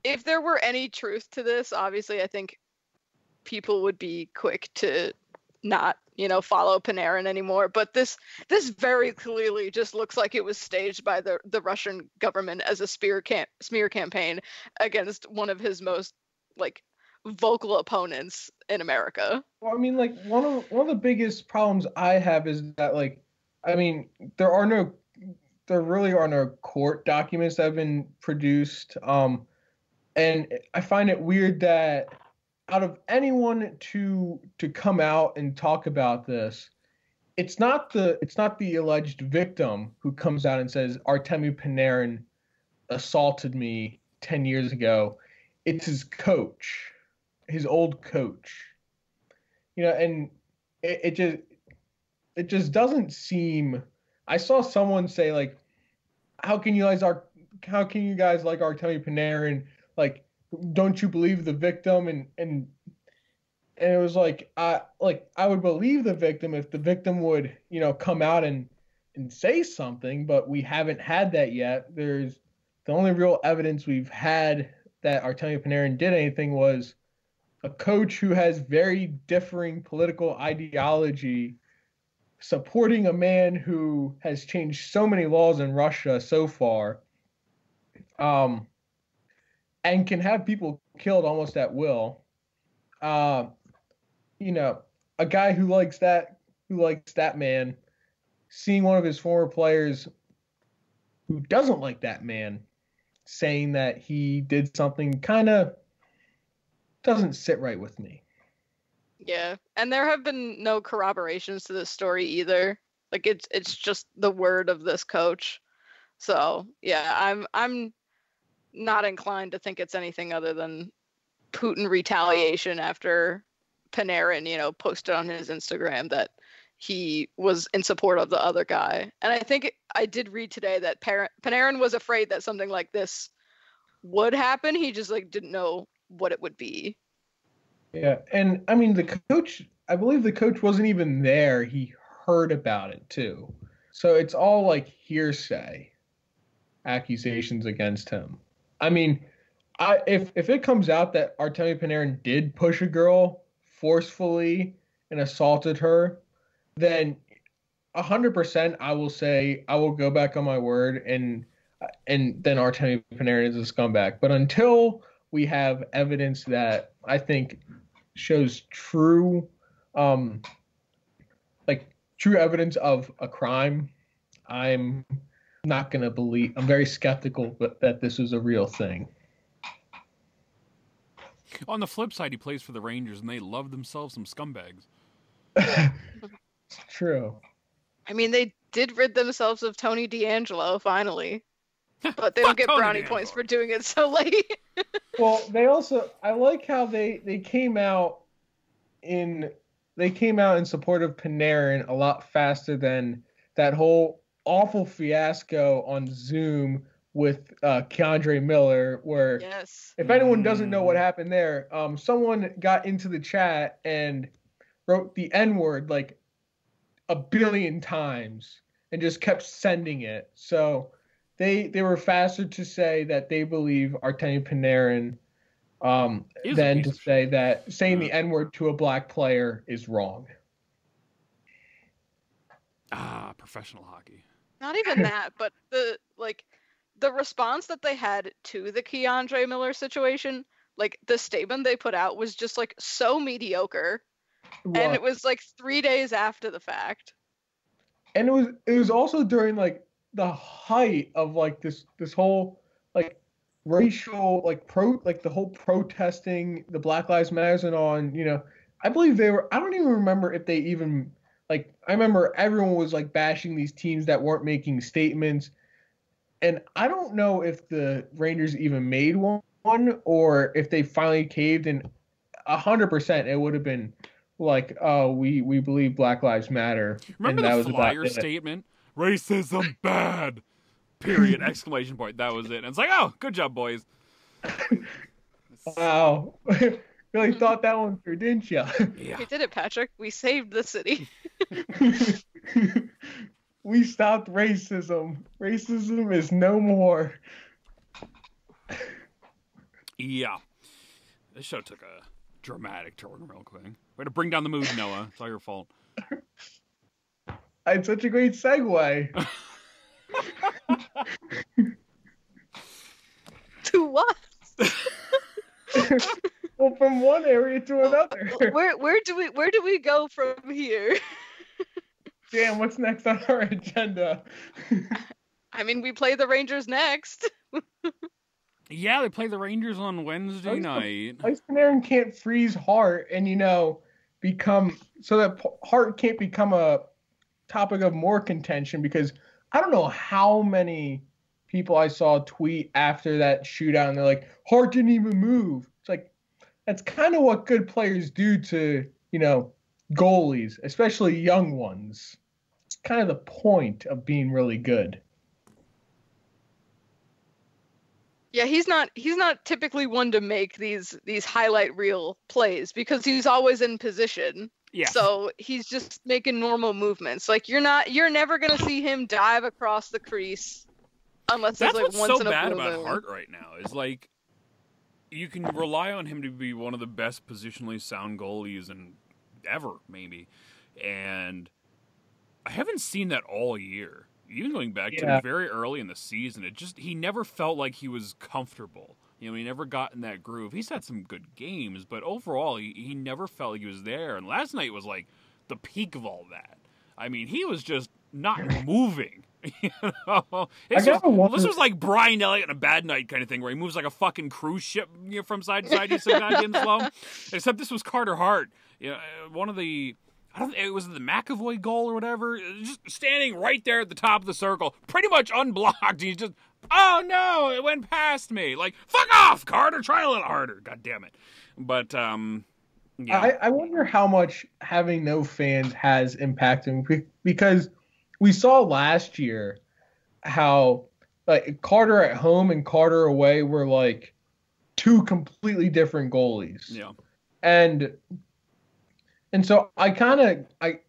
S3: if there were any truth to this, obviously, I think people would be quick to not, you know, follow Panarin anymore. But this this very clearly just looks like it was staged by the the Russian government as a spear camp smear campaign against one of his most like vocal opponents in America.
S4: Well, I mean, like one of one of the biggest problems I have is that, like, I mean, there are no, there really are no court documents that have been produced. Um, and I find it weird that out of anyone to to come out and talk about this, it's not the it's not the alleged victim who comes out and says Artemi Panarin assaulted me ten years ago. It's his coach his old coach. You know, and it, it just it just doesn't seem. I saw someone say like, "How can you guys are how can you guys like Artemi Panarin? Like, don't you believe the victim?" And and and it was like I like I would believe the victim if the victim would you know come out and and say something, but we haven't had that yet. There's the only real evidence we've had that Artemi Panarin did anything was a coach who has very differing political ideology supporting a man who has changed so many laws in Russia so far um, and can have people killed almost at will. Uh, you know, a guy who likes that who likes that man seeing one of his former players who doesn't like that man saying that he did something kind of doesn't sit right with me.
S3: Yeah, and there have been no corroborations to this story either. Like it's it's just the word of this coach. So yeah, I'm I'm not inclined to think it's anything other than Putin retaliation after Panarin, you know, posted on his Instagram that he was in support of the other guy. And I think I did read today that Panarin was afraid that something like this would happen. He just like didn't know what it would be.
S4: Yeah, and I mean the coach. I believe the coach wasn't even there. He heard about it too, so it's all like hearsay. accusations against him. I mean, I if if it comes out that Artemi Panarin did push a girl forcefully and assaulted her, then hundred percent I will say I will go back on my word and and then Artemi Panarin is a scumbag. But until we have evidence that I think shows true um like true evidence of a crime, I'm not going to believe I'm very skeptical that, that this is a real thing.
S2: On the flip side, he plays for the Rangers, and they love themselves some scumbags.
S4: It's (laughs) true.
S3: I mean, they did rid themselves of Tony DeAngelo finally, but they don't get brownie points for doing it so late. (laughs)
S4: Well, they also I like how they they came out in they came out in support of Panarin a lot faster than that whole awful fiasco on Zoom with uh, K'Andre Miller, where
S3: yes.
S4: if anyone doesn't know
S2: Mm.
S4: what happened there, um, someone got into the chat and wrote the N word like a billion times and just kept sending it. So they they were faster to say that they believe Artemi Panarin um, than to say that saying the N word to a black player is wrong.
S2: Ah, professional hockey.
S3: Not even (laughs) that, but the like the response that they had to the K'Andre Miller situation, like the statement they put out was just like so mediocre. And it was like three days after the fact.
S4: and it was it was also during like the height of like this this whole like racial like pro like the whole protesting the black lives matters and on you know i believe they were i don't even remember if they even like i remember everyone was like bashing these teams that weren't making statements and i don't know if the rangers even made one, or if they finally caved and a hundred percent it would have been like oh we we believe black lives matter
S2: Remember
S4: and that
S2: the
S4: was about
S2: flyer
S4: it.
S2: statement? Racism bad. Period. (laughs) Exclamation point. That was it. And it's like, oh, good job, boys.
S4: Wow. (laughs) really thought that one through, didn't you? (laughs)
S2: Yeah.
S3: We did it, Patrick. We saved the city.
S4: we stopped racism. Racism is no more.
S2: Yeah. This show took a dramatic turn real quick. Way to bring down the mood, Noah. It's all your fault.
S4: I had such a great segue. (laughs)
S3: to what? (laughs)
S4: well, from one area to another. (laughs)
S3: Where where do we where do we go from here?
S4: Damn, what's next on our agenda?
S3: I mean, we play the Rangers next.
S2: Yeah, they play the Rangers on Wednesday night.
S4: Ice Panarin can't freeze Hart and, you know, become so that P- Hart can't become a topic of more contention because I don't know how many people I saw tweet after that shootout and they're like, Hart didn't even move. It's like, that's kind of what good players do to, you know, goalies, especially young ones. It's kind of the point of being really good.
S3: Yeah, he's not he's not typically one to make these these highlight reel plays because he's always in position.
S2: Yeah.
S3: So he's just making normal movements. Like you're not you're never gonna see him dive across the crease unless
S2: That's
S3: it's like
S2: what's
S3: once
S2: so
S3: in a
S2: bad
S3: blue
S2: about
S3: moon.
S2: Hart right now is like you can rely on him to be one of the best positionally sound goalies and ever maybe, and I haven't seen that all year. Even going back
S4: Yeah.
S2: to very early in the season, it just he never felt like he was comfortable. You know, he never got in that groove. He's had some good games, but overall, he, he never felt like he was there. And last night was like the peak of all that. I mean, he was just not (laughs) moving. (laughs) You know, This was,
S4: wonder-
S2: this was like Brian Elliott on a bad night kind of thing, where he moves like a fucking cruise ship you know, from side to side, just some goddamn slow. (laughs) Except this was Carter Hart. You know, uh, one of the. I don't. It was the McAvoy goal or whatever. Just standing right there at the top of the circle, pretty much unblocked. He's just, oh no, it went past me. Like, fuck off, Carter. Try a little harder. God damn it. But um, yeah.
S4: I, I wonder how much having no fans has impacted him because we saw last year how like Carter at home and Carter away were like two completely different goalies.
S2: yeah.
S4: And and so I kind of I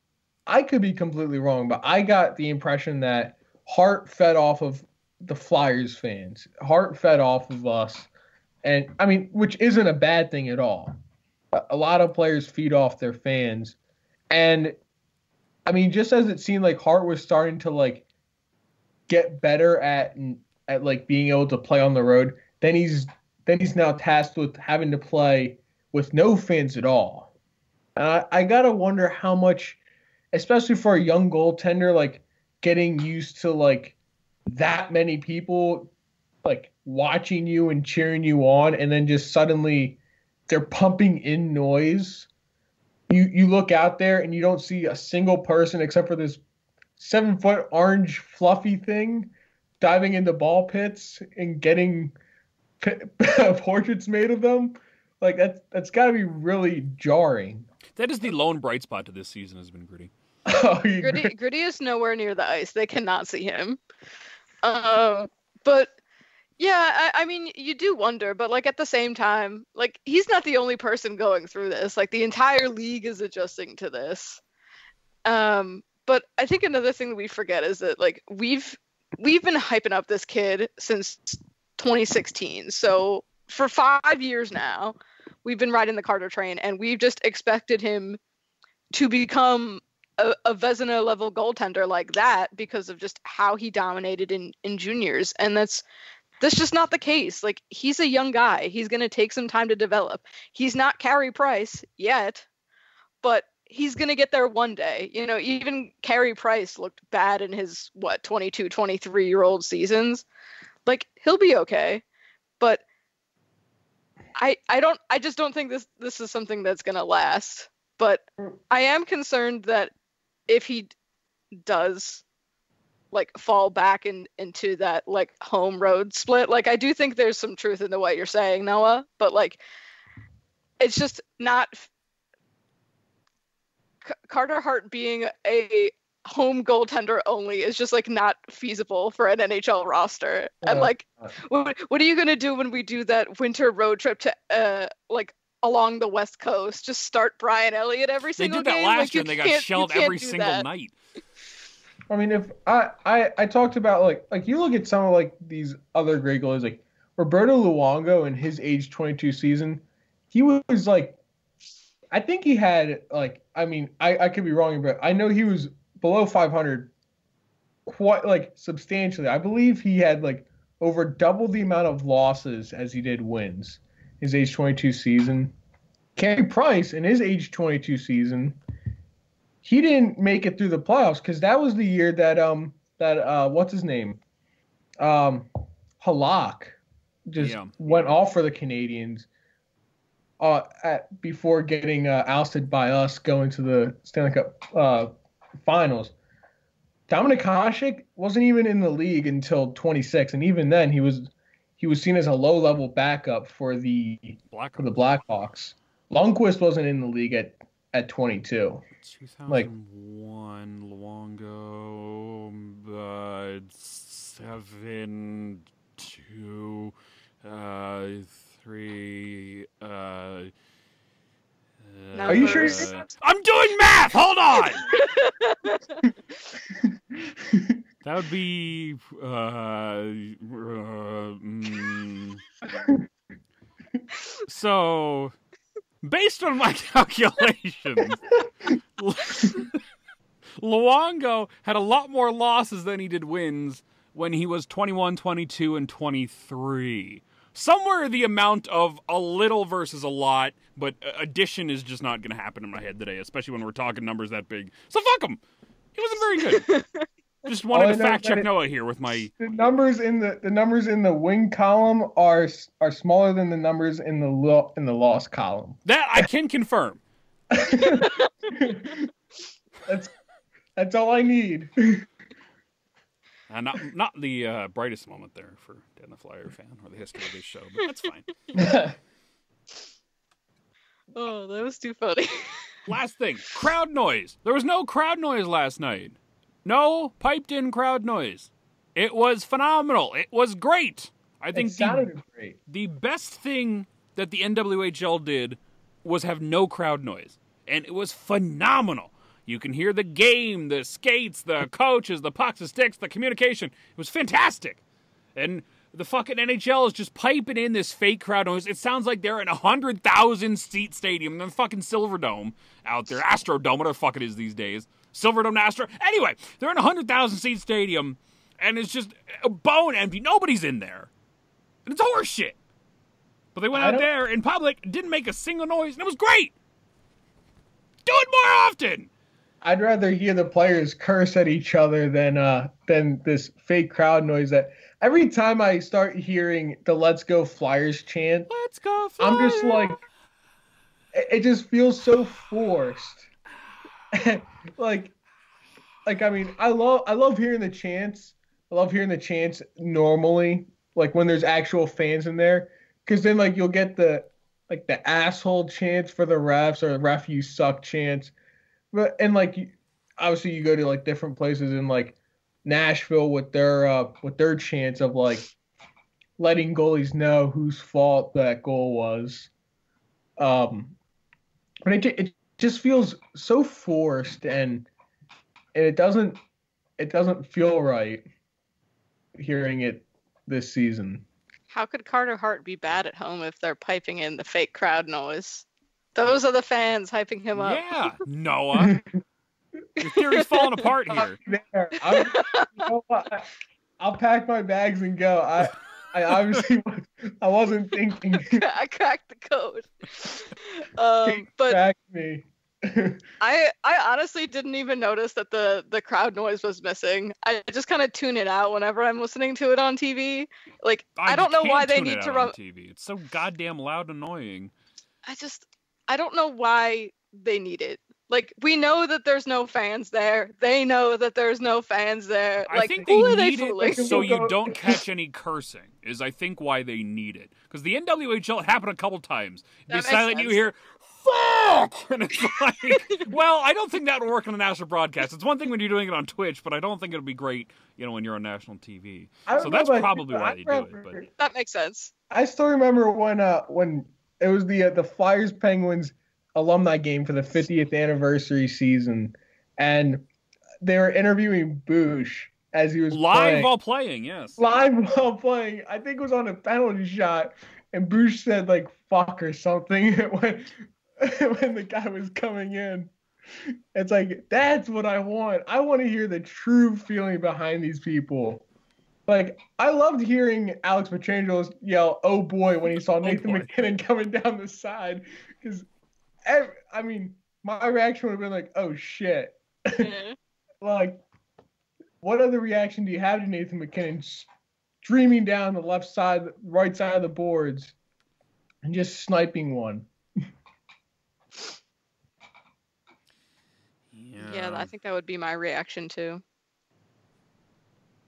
S4: I could be completely wrong, but I got the impression that Hart fed off of the Flyers fans. Hart fed off of us, and I mean, which isn't a bad thing at all. A- lot of players feed off their fans, and I mean, just as it seemed like Hart was starting to like get better at at like being able to play on the road, then he's then he's now tasked with having to play with no fans at all. And I, I gotta wonder how much, especially for a young goaltender, like getting used to like that many people like watching you and cheering you on, and then just suddenly they're pumping in noise. You you look out there and you don't see a single person except for this seven foot orange fluffy thing diving into ball pits and getting p- (laughs) portraits made of them. Like that's that's got to be really jarring.
S2: That is the lone bright spot to this season has been Gritty. (laughs)
S4: Oh,
S3: Gritty. Gritty is nowhere near the ice. They cannot see him. Um, but yeah, I, I mean, you do wonder, but like at the same time, like he's not the only person going through this. Like the entire league is adjusting to this. Um, but I think another thing that we forget is that like we've we've been hyping up this kid since 2016. So for five years now, we've been riding the Carter train, and we've just expected him to become a, a Vezina level goaltender like that because of just how he dominated in in juniors, and that's that's just not the case. Like he's a young guy. He's going to take some time to develop. He's not Carey Price yet, but he's going to get there one day. You know, even Carey Price looked bad in his what 22, 23 year old seasons. Like he'll be okay, but I I don't I just don't think this this is something that's going to last. But mm. I am concerned that if he does like fall back in, into that like home road split, like I do think there's some truth into what you're saying, Noah, but like it's just not C- Carter Hart being a home goaltender only is just like not feasible for an NHL roster. And
S4: Yeah.
S3: like what, what are you going to do when we do that winter road trip to uh like along the west coast just start Brian Elliott every single game.
S2: They did that
S3: game
S2: last
S3: Like,
S2: year
S3: you
S2: and they got
S3: can't- you
S2: shelled every single
S3: that.
S2: night.
S4: I mean, if I, I I talked about like like you look at some of like these other great goalies like Roberto Luongo in his age 22 season, he was like, I think he had like I mean I I could be wrong, but I know he was below 500, quite like substantially. I believe he had like over double the amount of losses as he did wins. His age 22 season. Carey Price in his age 22 season he didn't make it through the playoffs because that was the year that um that uh what's his name um Halak just
S2: Yeah.
S4: went off for the Canadiens uh at before getting uh, ousted by us going to the Stanley Cup uh finals. Dominik Hasek wasn't even in the league until 26 and even then he was he was seen as a low level backup for the
S2: Black
S4: for the Blackhawks. Lundqvist wasn't in the league at at 22.
S2: 2001 Luongo, uh, seven, two, uh, three. Uh,
S3: Are you
S4: sure
S2: uh, I'm doing math. Hold on. (laughs) (laughs) (laughs) That would be uh, uh mm. so based on my (laughs) calculations (laughs) Luongo had a lot more losses than he did wins when he was 21, 22 and 23. Somewhere the amount of a little versus a lot, but addition is just not going to happen in my head today, especially when we're talking numbers that big. So fuck him. He wasn't very good. (laughs) Just wanted to fact check
S4: it-
S2: Noah here with my
S4: the numbers in the the numbers in the win column are are smaller than the numbers in the lo- in the loss column.
S2: that I can confirm. (laughs)
S4: That's that's all I need.
S2: Uh, not not the uh, brightest moment there for Dan the Flyer fan or the history of this show, but that's fine. (laughs)
S3: Oh, that was too funny.
S2: Last thing, crowd noise. There was no crowd noise last night. No piped in crowd noise. It was phenomenal. It was great. I
S4: it
S2: think the,
S4: great.
S2: the best thing that the NWHL did was have no crowd noise. And it was phenomenal. You can hear the game, the skates, the coaches, the pucks, the sticks, the communication. It was fantastic. And the fucking NHL is just piping in this fake crowd noise. It sounds like they're in a hundred thousand seat stadium, the fucking Silverdome out there, Astrodome, whatever the fuck it is these days, Silverdome, Astro. Anyway, they're in a hundred thousand seat stadium, and it's just a bone empty. Nobody's in there, and it's horseshit. But they went
S4: I
S2: out
S4: don't-
S2: there in public, didn't make a single noise, and it was great. Do it more often.
S4: I'd rather hear the players curse at each other than uh than this fake crowd noise that every time I start hearing the Let's Go Flyers chant,
S2: Let's go. Flyers.
S4: I'm just like it just feels so forced. (laughs) like like I mean, I love I love hearing the chants. I love hearing the chants normally, like when there's actual fans in there, because then like you'll get the like the asshole chants for the refs or the ref you suck chants. But and like obviously you go to like different places in like Nashville with their uh with their chants of like letting goalies know whose fault that goal was. Um, but it it just feels so forced and and it doesn't it doesn't feel right hearing it this season.
S3: How could Carter Hart be bad at home if they're piping in the fake crowd noise? Those are the fans hyping him up.
S2: Yeah, Noah. Your theory's falling apart (laughs) here.
S4: There, I'm, you know what? I- I'll pack my bags and go. I I obviously was, I wasn't thinking. (laughs)
S3: I cracked the code. Um, but
S4: Back me. (laughs)
S3: I I honestly didn't even notice that the the crowd noise was missing. I just kind of tune it out whenever I'm listening to it on TV. Like I, don't know why they need to run.
S2: TV. It's so goddamn loud and annoying.
S3: I just I don't know why they need it. Like we know that there's no fans there. They know that there's no fans there.
S2: I
S3: Like
S2: think
S3: who
S2: they
S3: are they fooling?
S2: so you don't catch any cursing. Is I think why they need it because the NWHL happened a couple times.
S3: That
S2: Be silent, you
S3: sense.
S2: hear fuck, (laughs) and it's like, well, I don't think that would work on a national broadcast. It's one thing when you're doing it on Twitch, but I don't think it'll be great, you know, when you're on national TV. So that's
S4: about you,
S2: probably why
S4: I
S2: they do it. But
S3: That makes sense.
S4: I still remember when uh when it was the uh, the Flyers Penguins alumni game for the 50th anniversary season, and they were interviewing Boosh as he was
S2: live
S4: playing.
S2: while playing, yes.
S4: live while playing. I think it was on a penalty shot, and Boosh said like "fuck" or something (laughs) when (laughs) when the guy was coming in. It's like that's what I want. I want to hear the true feeling behind these people. Like I loved hearing Alex Pietrangelo yell "Oh boy" when he saw (laughs) oh, Nathan
S2: boy.
S4: MacKinnon coming down the side, because I mean my reaction would have been like "Oh shit."
S3: Yeah. Mm-hmm. (laughs)
S4: like, what other reaction do you have to Nathan MacKinnon streaming down the left side, right side of the boards, and just sniping one?
S3: Yeah, I think that would be my reaction too.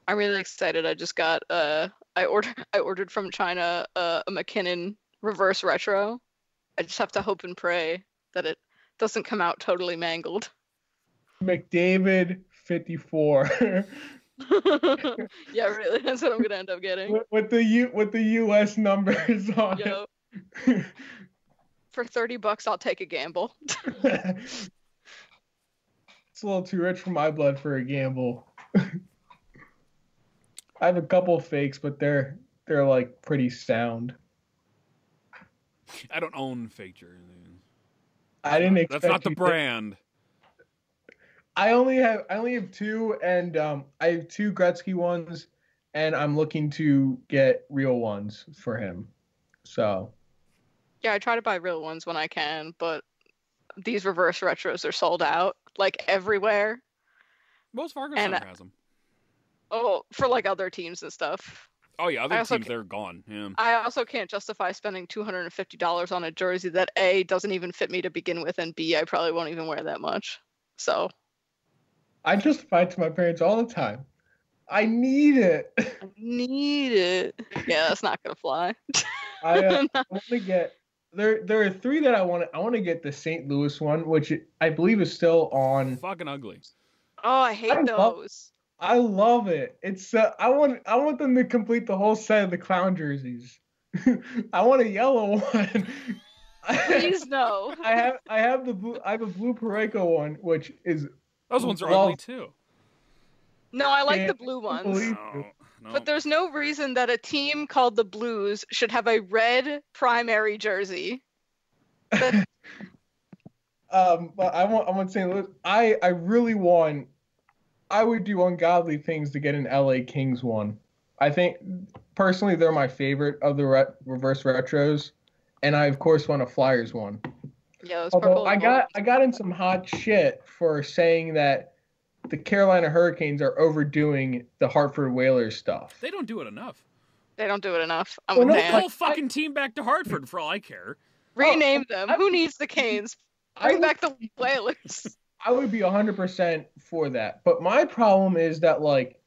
S3: I'm really excited. I just got uh I ordered (laughs) I ordered from China uh, a MacKinnon reverse retro. I just have to hope and pray that it doesn't come out totally mangled.
S4: McDavid, 54, (laughs)
S3: yeah, really. That's what I'm gonna end up getting.
S4: with, with the U with the U.S. numbers (laughs) on
S3: Yo,
S4: it.
S3: for 30 bucks, I'll take a gamble.
S4: It's a little too rich for my blood for a gamble. (laughs) I have a couple fakes, but they're they're like pretty sound.
S2: I don't own fake jerseys.
S4: I didn't expect
S2: That's not the
S4: you to-
S2: brand.
S4: I only have I only have two, and um, I have two Gretzky ones, and I'm looking to get real ones for him. So
S3: Yeah, I try to buy real ones when I can, but these reverse retros are sold out like everywhere.
S2: Wells Fargo
S3: And,
S2: has them.
S3: Oh, for like other teams and stuff.
S2: Oh yeah, other teams they're gone. Yeah.
S3: I also can't justify spending $250 on a jersey that A doesn't even fit me to begin with, and B I probably won't even wear that much. So
S4: I justify to my parents all the time. I need it.
S3: I need it. Yeah, that's not gonna fly. (laughs)
S4: I, uh, (laughs) I want to get there. There are three that I want. to I want to get the St. Louis one, which I believe is still on.
S2: Fucking ugly.
S3: Oh, I hate
S4: I love-
S3: those.
S4: I love it. It's uh, I want I want them to complete the whole set of the clown jerseys. (laughs) I want a yellow one.
S3: Please (laughs) no.
S4: I have I have the blue I have a blue Pareko one, which is
S2: Those ones are
S4: Well-
S2: ugly too.
S3: No, I like
S4: Yeah,
S3: the blue ones.
S2: No, no.
S3: But there's no reason that a team called the Blues should have a red primary jersey. (laughs)
S4: Um, but I want I want to say look, I I really want I would do ungodly things to get an LA Kings one. I think personally they're my favorite of the re- reverse retros, and I of course want a Flyers one.
S3: Yeah, those
S4: Although
S3: purple
S4: I got I got in some hot shit for saying that the Carolina Hurricanes are overdoing the Hartford Whalers stuff.
S2: they don't do it enough.
S3: They don't do it enough. I'm
S4: Well, no,
S3: mad.
S2: The whole fucking team back to Hartford for all I care.
S3: Rename oh, them. Who needs the Canes? Bring
S4: would-
S3: back the Whalers.
S4: I would be 100% for that. But my problem is that like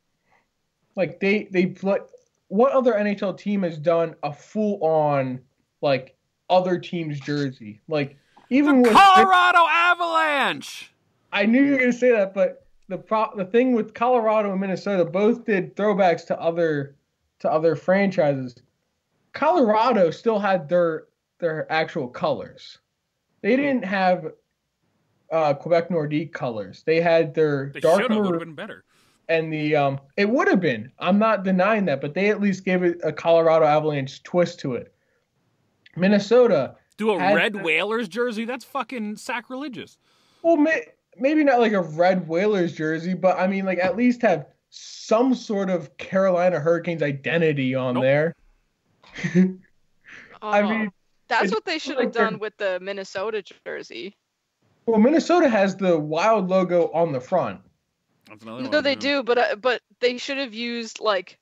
S4: like they they like what other NHL team has done a full on like other team's jersey? Like even with
S2: Colorado Avalanche.
S4: I knew you were going to say that, but the pro- the thing with Colorado and Minnesota both did throwbacks to other to other franchises. Colorado still had their their actual colors. They didn't have uh, Quebec Nordique colors. They had their
S2: They
S4: dark
S2: should have. Would have
S4: maroon
S2: been better.
S4: and the um. It would have been. I'm not denying that, but they at least gave it a Colorado Avalanche twist to it. Minnesota
S2: Do a red
S4: the-
S2: Whalers jersey? That's fucking sacrilegious.
S4: Well, maybe not like a red Whalers jersey, but I mean, like at least have some sort of Carolina Hurricanes identity on
S2: Nope.
S4: there. (laughs) I
S3: Oh,
S4: mean,
S3: that's what they should have
S4: they're-
S3: done with the Minnesota jersey.
S4: well, Minnesota has the wild logo on the front.
S2: That's another
S3: No,
S2: one.
S3: they
S2: yeah.
S3: do, but uh, but they should have used like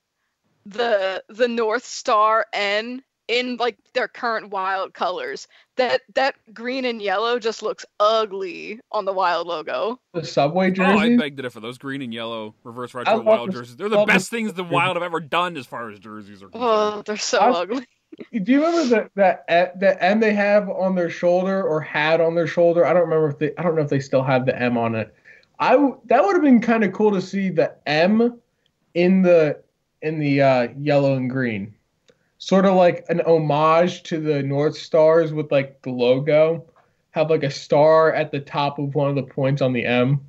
S3: the the North Star N in like their current wild colors. That that green and yellow just looks ugly on the wild logo.
S4: The Subway
S2: Oh, I
S4: jersey.
S2: beg to differ. Those green and yellow reverse
S4: I
S2: retro
S4: love
S2: wild
S4: the-
S2: jerseys. They're the
S4: love the-
S2: best things the Wild have ever done as far as jerseys are concerned.
S3: Oh, they're so
S4: I-
S3: ugly. (laughs)
S4: Do you remember that that the M they have on their shoulder or had on their shoulder? I don't remember if they. I don't know if they still have the M on it. I that would have been kind of cool to see the M in the in the uh, yellow and green, sort of like an homage to the North Stars with like the logo. Have like a star at the top of one of the points on the M.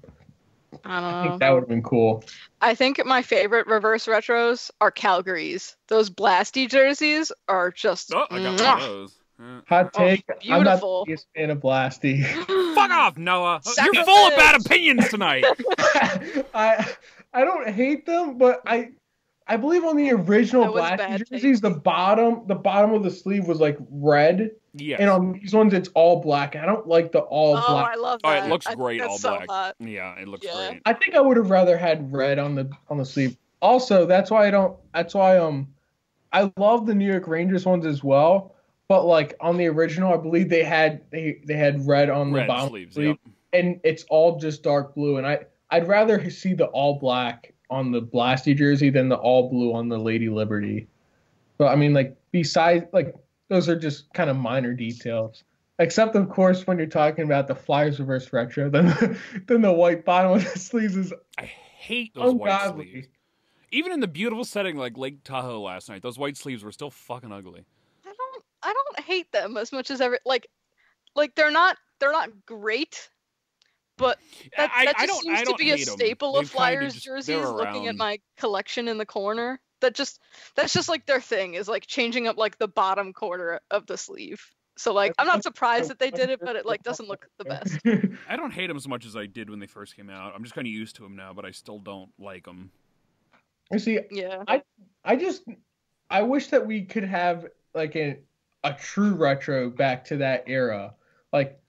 S3: I
S4: I
S3: don't
S4: think
S3: know.
S4: that would have been cool.
S3: I think my favorite reverse retros are Calgary's. Those blasty jerseys are just
S2: Oh, I got one
S3: mwah.
S2: of those. Yeah.
S4: Hot
S3: Oh,
S4: take. I'm not
S3: beautiful.
S4: the biggest fan of Blasty. (gasps)
S2: Fuck off, Noah.
S3: Suck
S2: You're full of bad opinions tonight. (laughs)
S4: I I don't hate them, but I I believe on the original
S3: black was
S4: Blasty
S3: bad
S4: jerseys, the bottom the bottom of the sleeve was like red,
S2: Yes.
S4: and on these ones it's all black. I don't like the all
S3: Oh,
S4: black.
S3: I love
S2: Oh,
S3: that.
S2: it looks
S3: I think
S2: great all
S3: so
S2: black.
S3: hot.
S2: Yeah, it looks
S3: Yeah.
S2: great.
S4: I think I would have rather had red on the on the sleeve. Also, that's why I don't. That's why um, I love the New York Rangers ones as well. But like on the original, I believe they had they they had red on the bottom
S2: sleeves.
S4: sleeve.
S2: Yep.
S4: and it's all just dark blue. And I I'd rather see the all black on the Blasty jersey than the all blue on the Lady Liberty. But I mean, like besides, like those are just kind of minor details. Except of course when you're talking about the Flyers reverse retro, then (laughs) then the white bottom of the sleeves is
S2: I hate those white sleeves. Even in the beautiful setting like Lake Tahoe last night, those white sleeves were still fucking ugly.
S3: I don't I don't hate them as much as ever like like they're not they're not great, but that,
S2: I,
S3: that
S2: I
S3: just
S2: don't,
S3: seems
S2: I
S3: to
S2: don't
S3: be a staple
S2: They've
S3: of
S2: kinda
S3: Flyers
S2: just-
S3: jerseys. Looking at my collection in the corner, that just that's just like their thing is like changing up like the bottom quarter of the sleeve. So like I'm not surprised that they did it, but it like doesn't look the best. (laughs)
S2: I don't hate them as much as I did when they first came out. I'm just kind of used to them now, but I still don't like them.
S4: You see,
S3: Yeah.
S4: I I just I wish that we could have like a a true retro back to that era. Like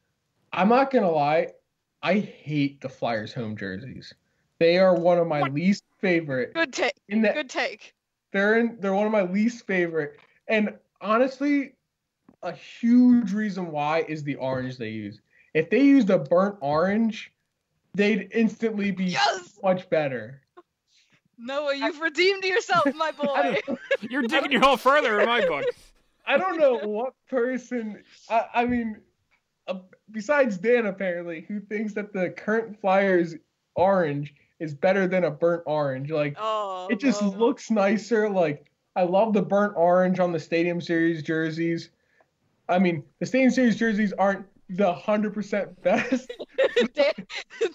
S4: I'm not gonna lie, I hate the Flyers home jerseys. They are one of my
S2: What?
S4: least favorite.
S3: Good take.
S4: In that
S3: Good take.
S4: they're in they're one of my least favorite. And honestly, a huge reason why is the orange they use. If they used a burnt orange, they'd instantly be
S3: Yes.
S4: much better.
S3: Noah, you've redeemed yourself, my (laughs) boy.
S2: You're digging your hole further in my book.
S4: I don't know what person. I, I mean, uh, besides Dan apparently, who thinks that the current Flyers orange is better than a burnt orange. Like
S3: Oh,
S4: it just looks nicer. Like I love the burnt orange on the Stadium Series jerseys. I mean, the Stadium Series jerseys aren't the hundred percent (laughs) best, (laughs)
S3: Dan,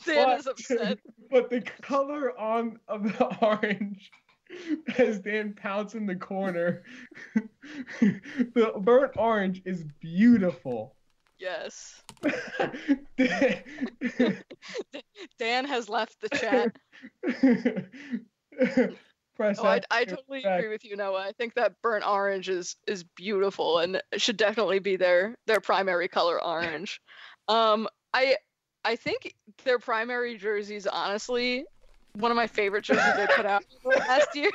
S3: Dan is
S4: but-
S3: upset. (laughs)
S4: but the color on of the orange as Dan pounds in the corner. the burnt orange is beautiful.
S3: Yes.
S4: Dan- (laughs)
S3: Dan has left the chat. (laughs)
S4: Press
S3: Oh, I,
S4: to
S3: totally
S4: back.
S3: agree with you, Noah. I think that burnt orange is is beautiful and should definitely be their their primary color orange. Um, I I think their primary jerseys, honestly, one of my favorite jerseys they put out (laughs) last year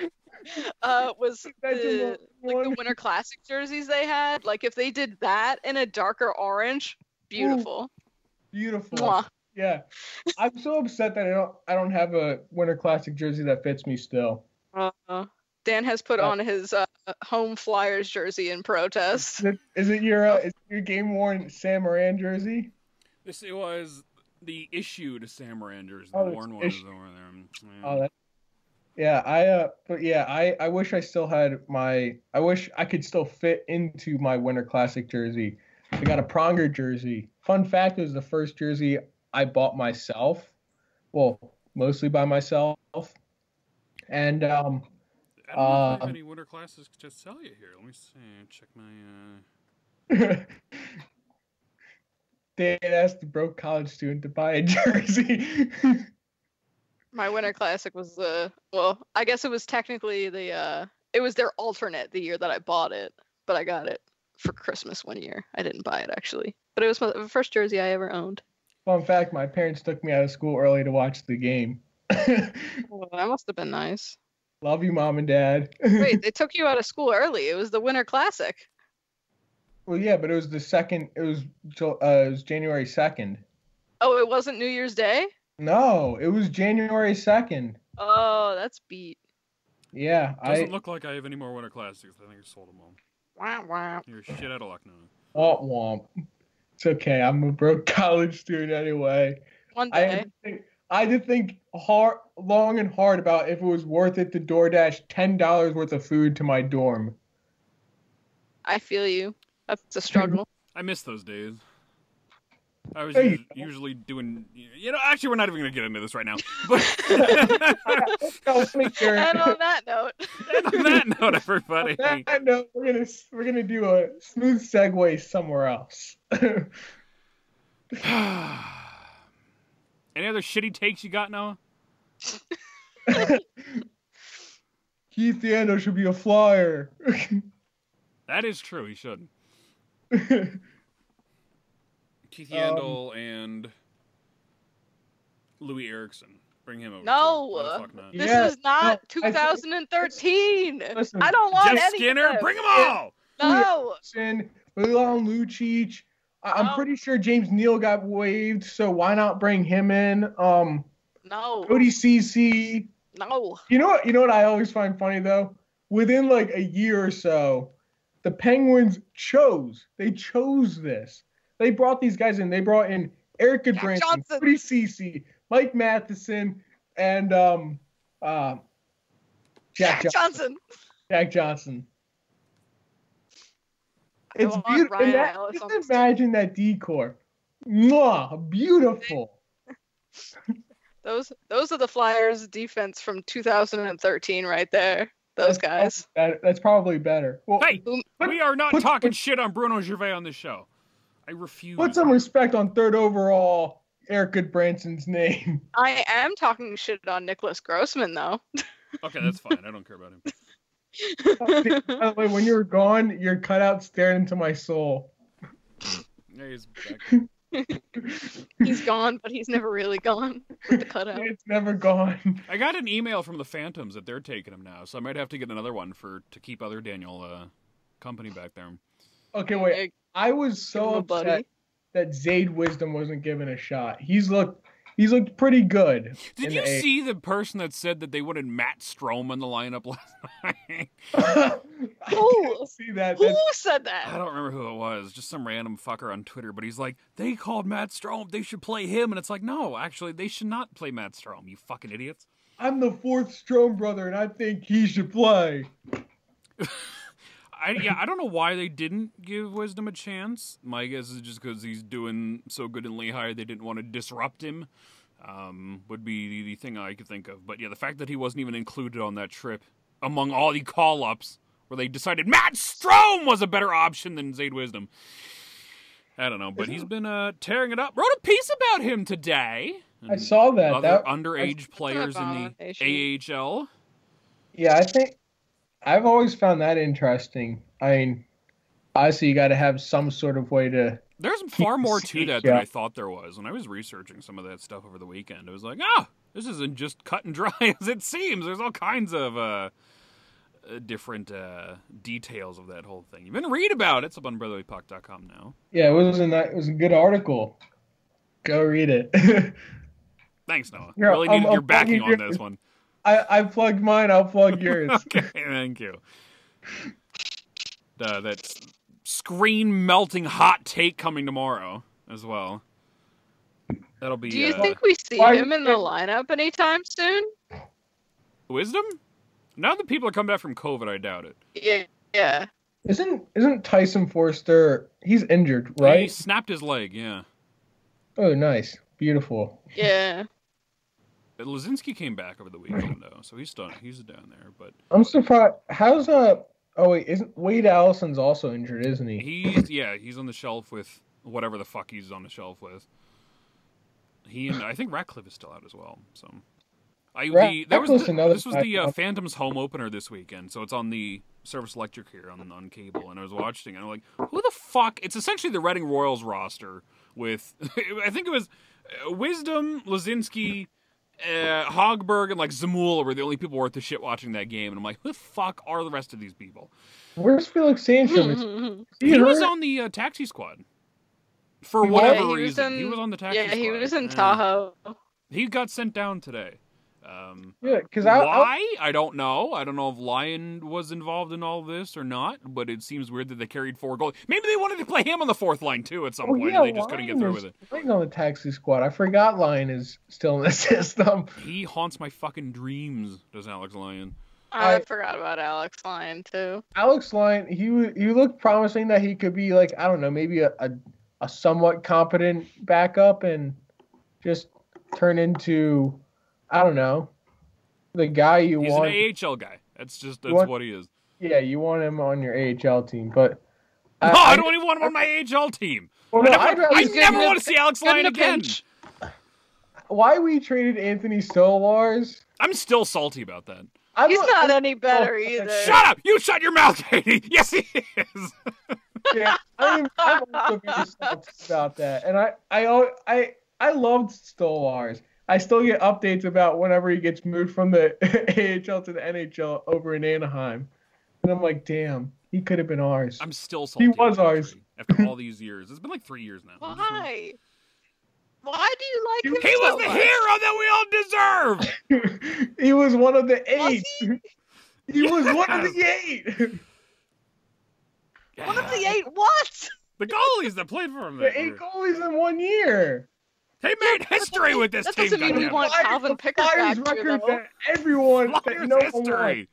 S3: uh, was the
S4: the
S3: like the Winter Classic jerseys they had. Like if they did that in a darker orange, beautiful.
S4: Beautiful.
S3: Mwah.
S4: Yeah. I'm so upset that I don't I don't have a Winter Classic jersey that fits me still.
S3: Uh, Dan has put
S4: Yeah.
S3: on his uh, home Flyers jersey in protest.
S4: Is it, is it your uh, is it your game worn Sam Morin jersey?
S2: This it was the issued Sam Rangers. The
S4: Oh, it's
S2: worn one is over there. Yeah.
S4: Oh, that. Yeah, I uh, but yeah, I I wish I still had my. I wish I could still fit into my Winter Classic jersey. I got a Pronger jersey. Fun fact: it was the first jersey I bought myself. Well, mostly by myself. And um,
S2: I don't know if
S4: uh,
S2: any winter classes to sell you here. Let me see. Check my. Uh... (laughs)
S4: Dan asked the broke college student to buy a jersey. (laughs)
S3: My Winter Classic was the well, I guess it was technically the uh it was their alternate the year that I bought it, but I got it for Christmas one year. I didn't buy it actually, but it was my, the first jersey I ever owned.
S4: Fun fact: my parents took me out of school early to watch the game. (laughs)
S3: Well, that must have been nice.
S4: Love you, mom and dad.
S3: Wait, they (laughs) took you out of school early. It was the Winter Classic.
S4: Well, yeah, but it was the second. It was uh, it was January second.
S3: Oh, it wasn't New Year's Day?
S4: No, it was January second.
S3: Oh, that's beat.
S4: Yeah, It
S2: Doesn't
S4: I
S2: look like I have any more winter classics. I think I sold them all.
S3: Wow, wow.
S2: You're shit out of luck now.
S4: Oh, womp womp. It's okay. I'm a broke (laughs) college student anyway.
S3: One
S4: I
S3: day.
S4: had to think, I had to think hard, long and hard about if it was worth it to DoorDash ten dollars worth of food to my dorm.
S3: I feel you. That's a (laughs) struggle.
S2: I miss those days. I was
S4: Hey.
S2: usually doing, you know. Actually, we're not even gonna get into this right now. But (laughs)
S4: No, let me hear it.
S3: and on that note, (laughs)
S2: and on that note, everybody,
S4: On that note, we're gonna we're gonna do a smooth segue somewhere else. (sighs)
S2: any other shitty takes you got, Noah? (laughs)
S4: Keith Dando should be a flyer.
S2: That is true. He should. Keith
S4: Um,
S2: and Loui Eriksson. Bring him over.
S3: No.
S2: too. Why the fuck not?
S3: this
S4: Yeah,
S3: is not
S4: no, I
S3: 2013.
S4: Listen,
S3: I don't want
S2: Jeff
S3: any
S2: Skinner,
S3: of
S2: bring them all.
S3: No.
S4: Sin, Milan Lucic. I- I'm
S3: No.
S4: pretty sure James Neal got waived, so why not bring him in? Um,
S3: No.
S4: Cody Ceci.
S3: No.
S4: You know what? You know what I always find funny though. Within like a year or so, the Penguins chose. They chose this. They brought these guys in. They brought in Erik
S3: Jack
S4: Gudbranson,
S3: Johnson.
S4: Cody Ceci, Mike Matheson, and um, uh, Jack,
S3: Jack
S4: Johnson.
S3: Johnson.
S4: Jack Johnson. It's beautiful.
S3: Ryan
S4: Ima-
S3: Ellis
S4: just imagine that decor. Mwah, beautiful. (laughs)
S3: Those those are the Flyers defense from 2013 right there. Those
S4: That's
S3: guys.
S4: probably That's probably better. Well,
S2: Hey,
S3: Boom.
S2: we are not
S4: put-
S2: talking
S4: put-
S2: shit on Bruno Gervais on this show. I refuse.
S4: put some respect on third overall Erik Gudbranson's name. (laughs)
S3: I am talking shit on Nicklas Grossmann though. (laughs)
S2: Okay, that's fine. I don't care about him.
S4: By the way, when you're gone, your cutout stared into my soul.
S2: Yeah, he's back. (laughs)
S3: he's gone, but he's never really gone with the cutout.
S4: It's never gone.
S2: I got an email from the Phantoms that they're taking him now, so I might have to get another one for to keep other Daniel uh, company back there.
S4: Okay, wait. I was so upset
S3: buddy.
S4: that Zayde Wisdom wasn't given a shot. He's looked he's looked pretty good.
S2: Did you
S4: the
S2: see the person that said that they wanted Matt Strome in the lineup last (laughs) night? (laughs)
S3: Who?
S4: didn't see that.
S3: Who
S4: That's-
S3: said
S2: I don't remember who it was, just some random fucker on Twitter, but he's like, they called Matt Strome, they should play him, and it's like, no, actually, they should not play Matt Strome, you fucking idiots.
S4: I'm the fourth Strome brother, and I think he should play. (laughs)
S2: I yeah, (laughs) I don't know why they didn't give Wisdom a chance. My guess is just because he's doing so good in Lehigh, they didn't want to disrupt him. Um, would be the, the thing I could think of. But yeah, the fact that he wasn't even included on that trip among all the call ups where they decided Matt Strome was a better option than Zayde Wisdom. I don't know, but he's been uh, tearing it up. Wrote a piece about him today.
S4: I saw that.
S2: Other
S4: that
S2: underage players in the AHL.
S4: yeah, I think I've always found that interesting. I mean, obviously, you got to have some sort of way to.
S2: There's far more to that than I thought there was. When I was researching some of that stuff over the weekend, I was like, ah, this isn't just cut and dry (laughs) as it seems. There's all kinds of uh, uh, different uh, details of that whole thing. You can read about it. It's up on brotherlypuck.com now.
S4: Yeah, it was a it was a good article. Go read it. (laughs)
S2: Thanks, Noah.
S4: Yeah,
S2: really
S4: I'm-
S2: needed your
S4: I'm
S2: backing
S4: plugging
S2: on this one.
S4: I I plugged mine. I'll plug (laughs) yours.
S2: okay, thank you. Uh, that screen melting hot take coming tomorrow as well. That'll be
S3: Do you
S2: uh,
S3: think we see
S4: why-
S3: him in the lineup anytime soon?
S2: wisdom. Now that people are coming back from COVID, I doubt it.
S3: Yeah. Yeah.
S4: Isn't isn't Tyson Foerster? He's injured, right?
S2: He snapped his leg. Yeah.
S4: Oh, nice, beautiful.
S3: Yeah.
S2: Laczynski came back over the weekend though, so he's done. He's down there, but
S4: I'm surprised. How's uh? Oh wait, isn't Wade Allison's also injured, isn't he?
S2: he's yeah, he's on the shelf with whatever the fuck he's on the shelf with. He and I think Ratcliffe is still out as well. So, I
S4: Rat-
S2: the, that was the,
S4: another
S2: this was the uh, Phantoms home opener this weekend, so it's on the Service Electric here on on cable, and I was watching, and I'm like, who the fuck? It's essentially the Reading Royals roster with (laughs) I think it was uh, Wisdom, Laczynski. Uh, Hogberg and like Zamula were the only people worth the shit watching that game, and I'm like, who the fuck are the rest of these people?
S4: Where's Felix Sandstrom? (laughs) He,
S2: He was on the uh, taxi squad for whatever
S3: Yeah, he was
S2: reason. he was on the taxi
S3: yeah,
S2: squad.
S3: he was in Tahoe.
S2: He got sent down today. Um,
S4: Yeah, because I, I
S2: why? I don't know. I don't know if Lyon was involved in all this or not, but it seems weird that they carried four goals. Maybe they wanted to play him on the fourth line too at some
S4: oh,
S2: point,
S4: yeah,
S2: and they just couldn't get through
S4: is
S2: with it.
S4: playing on the taxi squad. I forgot Lyon is still in the (laughs) system.
S2: He haunts my fucking dreams, does Alex Lyon.
S3: I,
S4: I-
S3: forgot about Alex Lyon too.
S4: Alex Lyon, he he looked promising that he could be like I don't know, maybe a, a, a somewhat competent backup and just turn into I don't know the guy you
S2: He's
S4: want.
S2: an AHL guy. That's just that's
S4: want-
S2: what he is.
S4: Yeah, you want him on your AHL team, but
S2: No, I, don't even want him on my AHL team.
S4: well,
S2: I
S4: no,
S2: never,
S4: I'd rather
S2: I never want to see Alex
S3: Good
S2: Lyon again.
S3: pinch.
S4: why we traded Anthony Stolarz.
S2: I'm still salty about that.
S4: I'm
S3: He's not any better
S4: Oh,
S3: either.
S2: Shut up! You shut your mouth, Katie. (laughs) Yes, he is.
S4: Yeah, I'm, I'm also very salty about that, and I, I, I, I loved Stolarz. I still get updates about whenever he gets moved from the (laughs) AHL to the NHL over in Anaheim, and I'm like, damn, he could have been ours.
S2: I'm still salty. He was
S4: ours.
S2: After (laughs) all these years, it's been like three years now.
S3: Why? Why do you like him
S2: He was
S3: so
S2: the
S3: much?
S2: hero that we all deserve. (laughs)
S4: he was one of the
S3: Was
S4: eight. He was one of the eight.
S3: One of the eight what?
S2: The goalies that played for him.
S4: The eight
S2: year.
S4: goalies in one year.
S2: They made history with this
S3: that
S2: team.
S3: doesn't mean we want Calvin
S4: the
S3: Pickard
S4: Flyers
S3: back here,
S4: record
S3: though.
S4: that everyone, that
S2: Flyers
S4: no one
S2: history.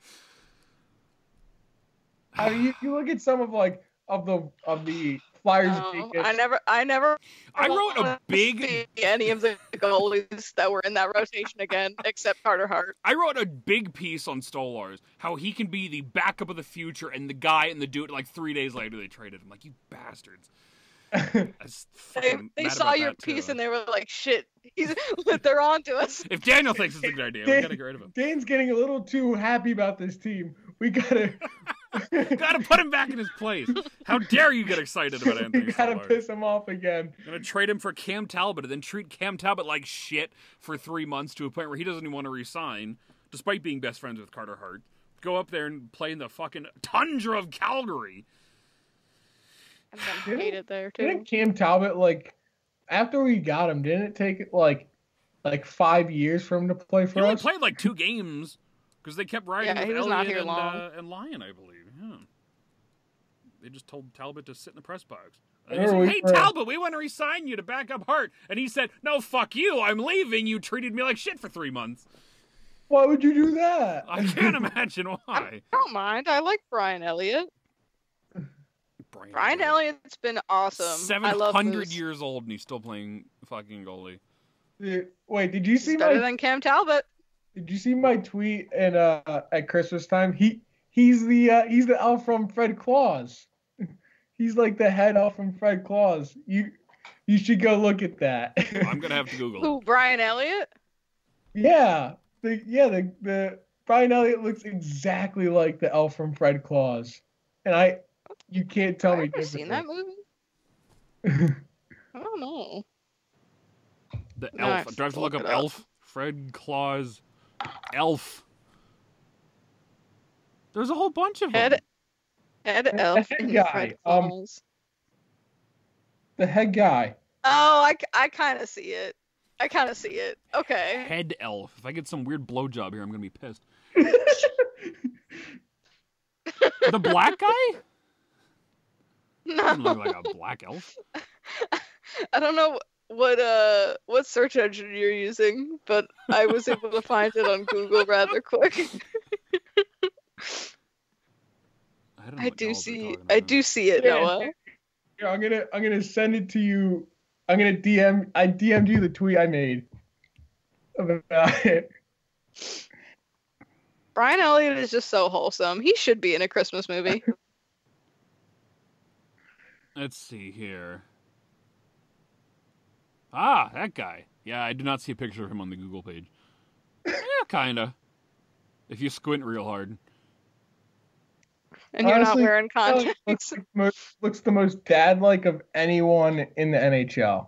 S4: I mean, you, you look at some of like of the of the Flyers.
S3: No. I never, I never.
S2: I wrote a big
S3: any of the goalies that were in that rotation again, except Carter Hart.
S2: I wrote a big piece on Stolarz, how he can be the backup of the future, and the guy and the dude. Like three days later, they traded him. Like you bastards. (laughs) I was
S3: They, they saw your
S2: that, too.
S3: piece and they were like, "Shit, he's (laughs) they're on to us."
S2: If Daniel thinks it's a good (laughs) idea, we gotta get rid of him.
S4: Dane's getting a little too happy about this team. We gotta,
S2: Gotta put him back in his place. How dare you get excited about
S4: we
S2: Anthony
S4: gotta
S2: Stolarz?
S4: piss him off again.
S2: Gonna trade him for Cam Talbot and then treat Cam Talbot like shit for three months to a point where he doesn't even want to resign, despite being best friends with Carter Hart. Go up there and play in the fucking tundra of Calgary.
S3: And then
S4: Didn't-
S3: hate it there too.
S4: Didn't
S3: too.
S4: Cam Talbot like after we got him? Didn't it take like like five years for him to play
S2: He
S4: for
S2: only
S4: us?
S2: He played like two games because they kept riding
S3: Yeah,
S2: with
S3: he
S2: Elliott
S3: not here
S2: and,
S3: long.
S2: Uh, and Lyon, I believe. Yeah. They just told Talbot to sit in the press box. And he said, hey
S4: were-
S2: Talbot, we want to resign you to back up Hart, and he said, "No, fuck you, I'm leaving. You treated me like shit for three months."
S4: Why would you do that?
S2: I can't imagine why.
S3: I don't mind. I like Brian Elliott.
S2: Brian,
S3: Brian Elliott's been awesome.
S2: Seven
S3: I love
S2: hundred
S3: Moose.
S2: years old and he's still playing fucking goalie.
S4: Dude, Wait, did you see
S3: He's better
S4: my
S3: than Cam Talbot.
S4: Did you see my tweet and uh at Christmas time? He he's the uh, he's the elf from Fred Claus. (laughs) He's like the head elf from Fred Claus. You you should go look at that.
S2: I'm gonna have to Google.
S3: Who? Brian Elliott?
S4: yeah, the yeah the the Brian Elliott looks exactly like the elf from Fred Claus, and I you can't tell
S3: I've
S4: me
S3: never seen that movie. I don't know.
S2: The
S3: No,
S2: elf. Do I have to look
S3: look
S2: up
S3: up.
S2: elf? Fred Claus. Elf. There's a whole bunch of them.
S3: Head Head
S4: The
S3: elf
S4: head guy, um, The head guy.
S3: Oh, I, I kind of see it. I kind of see it. Okay.
S2: Head elf. If I get some weird blowjob here, I'm gonna be pissed. (laughs) The black guy? Doesn't
S3: No,
S2: look like a black elf. (laughs)
S3: I don't know what uh what search engine you're using, but I was able to find it on Google (laughs) rather quick.
S2: I, don't know
S3: I do see
S2: talking
S3: I do see it,
S4: Yeah.
S3: Noah.
S4: Yeah, I'm gonna I'm gonna send it to you. I'm gonna DM I DM'd you the tweet I made about (laughs) it.
S3: Brian Elliott is just so wholesome. He should be in a Christmas movie.
S2: Let's see here. Ah, that guy. Yeah, I do not see a picture of him on the Google page. yeah, kinda. If you squint real hard.
S3: And you're not wearing contacts.
S4: like most, looks the most dad-like of anyone in the NHL.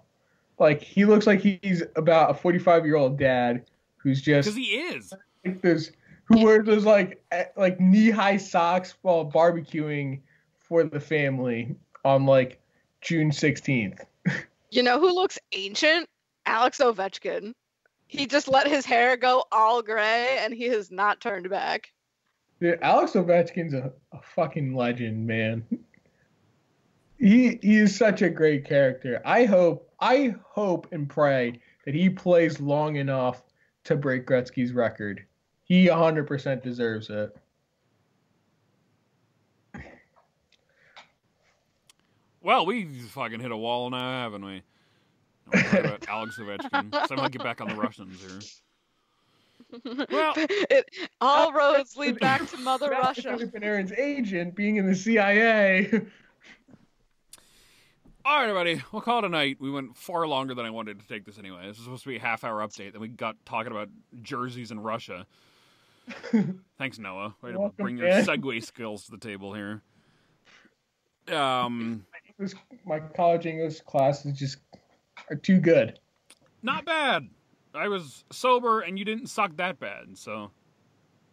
S4: Like he looks like he's about a 45-year-old dad who's just Because
S2: he is.
S4: like those who wears those like like knee-high socks while barbecuing for the family on like June 16th. (laughs)
S3: You know who looks ancient? Alex Ovechkin. He just let his hair go all gray and he has not turned back.
S4: Dude, Alex Ovechkin's a, a fucking legend, man. (laughs) He he is such a great character. I hope I hope and pray that he plays long enough to break Gretzky's record. He 100% deserves it.
S2: Well, we fucking hit a wall now, haven't we? Don't worry about Alex Ovechkin. So I'm get back on the Russians here. (laughs) Well-
S3: it, all roads lead back to Mother
S4: Not
S3: Russia.
S4: Artemi Panarin's agent being in the CIA. (laughs)
S2: All right, everybody, we'll call it a night. We went far longer than I wanted to take this anyway. This was supposed to be a half hour update. Then we got talking about jerseys in Russia. (laughs) Thanks, Noah. Way to
S4: Welcome,
S2: bring your
S4: man.
S2: segue skills to the table here. Um,
S4: This- My college English classes just are too good.
S2: not bad. I was sober, and you didn't suck that bad. So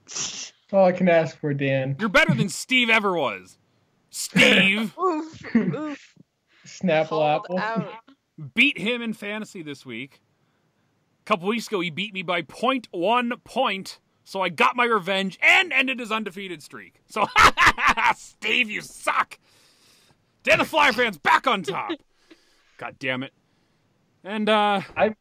S4: That's all I can ask for, Dan.
S2: you're better than (laughs) Steve ever was. Steve (laughs)
S3: oof, oof.
S4: Snapple
S3: Called
S4: apple.
S3: out.
S2: beat him in fantasy this week. A couple weeks ago, he beat me by point one point. So I got my revenge and ended his undefeated streak. So, (laughs) Steve, you suck. Dan the Flyer fans back on top. God damn it. And uh I'm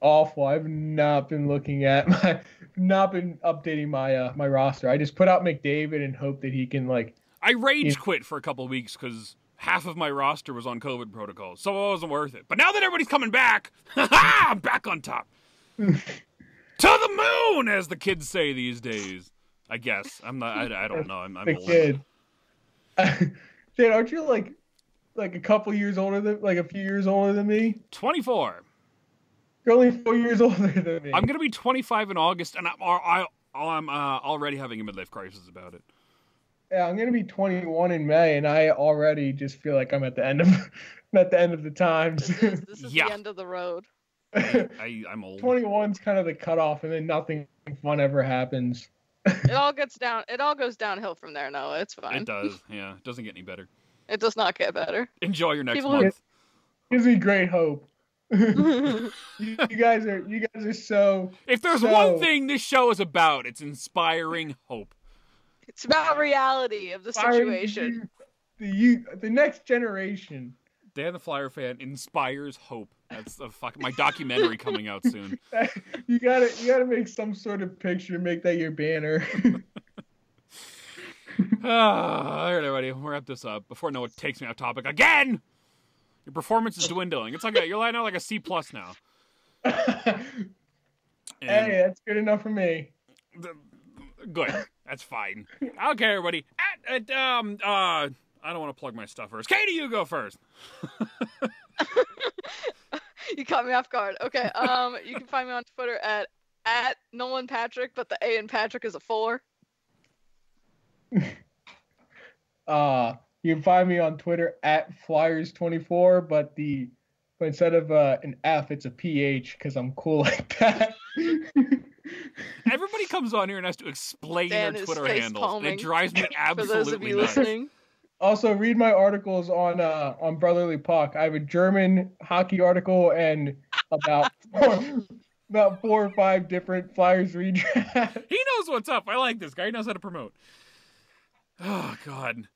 S4: awful. I've not been looking at my, not been updating my uh, my roster. I just put out McDavid and hope that he can like.
S2: I rage quit for a couple weeks because half of my roster was on COVID protocols, so it wasn't worth it. But now that everybody's coming back, (laughs) I'm back on top. (laughs) to the moon, as the kids say these days. I guess I'm not. I, I don't know. I'm, I'm
S4: the
S2: old.
S4: kid. (laughs) Dan, aren't you like like a couple years older than like a few years older than me?
S2: 24.
S4: You're only four years (laughs) older than me.
S2: I'm gonna be 25 in August, and I'm I, I'm uh, already having a midlife crisis about it.
S4: yeah, I'm gonna be 21 in May, and I already just feel like I'm at the end of (laughs) I'm at the end of the times.
S3: This is, this is
S2: Yeah.
S3: the end of the road.
S2: I, I'm old.
S4: 21's kind of the cutoff, and then nothing fun ever happens.
S3: It all (laughs) gets down. It all goes downhill from there. No, it's fine.
S2: It does. (laughs) Yeah, it doesn't get any better.
S3: It does not get better.
S2: Enjoy your next
S3: People who-
S2: month.
S4: Gives me great hope. you, (laughs) you guys are you guys are so
S2: If there's
S4: So-
S2: one thing this show is about, it's inspiring hope.
S3: it's about reality of the
S4: inspiring
S3: situation.
S4: The youth, the next generation.
S2: Dan the Flyer fan inspires hope. That's the fuck my documentary coming out soon. (laughs)
S4: You gotta you gotta make some sort of picture, make that your banner. (laughs)
S2: Ah, all right, everybody, we'll wrap this up before Noah takes me off topic again. Your performance is dwindling. It's like a, you're lying out like a C plus now. (laughs)
S4: Hey, that's good enough for me.
S2: good. That's fine. Okay, everybody. At, at um uh I don't want to plug my stuff first. Katie, you go first. (laughs)
S3: You caught me off guard. Okay. Um, you can find me on Twitter at at Nolan Patrick, but the A in Patrick is a four. (laughs)
S4: Uh, you can find me on Twitter at Flyers24, but the but instead of uh, an F, it's a PH because I'm cool (laughs) like that.
S2: Everybody comes on here and has to explain
S3: Dan
S2: their Twitter
S3: face
S2: handles. It drives me
S3: For
S2: absolutely
S3: those of you
S2: nuts.
S3: listening,
S4: also, read my articles on uh, on Brotherly Puck. I have a German hockey article and about four, (laughs) about four or five different Flyers redraft. (laughs)
S2: He knows what's up. I like this guy. He knows how to promote. Oh God.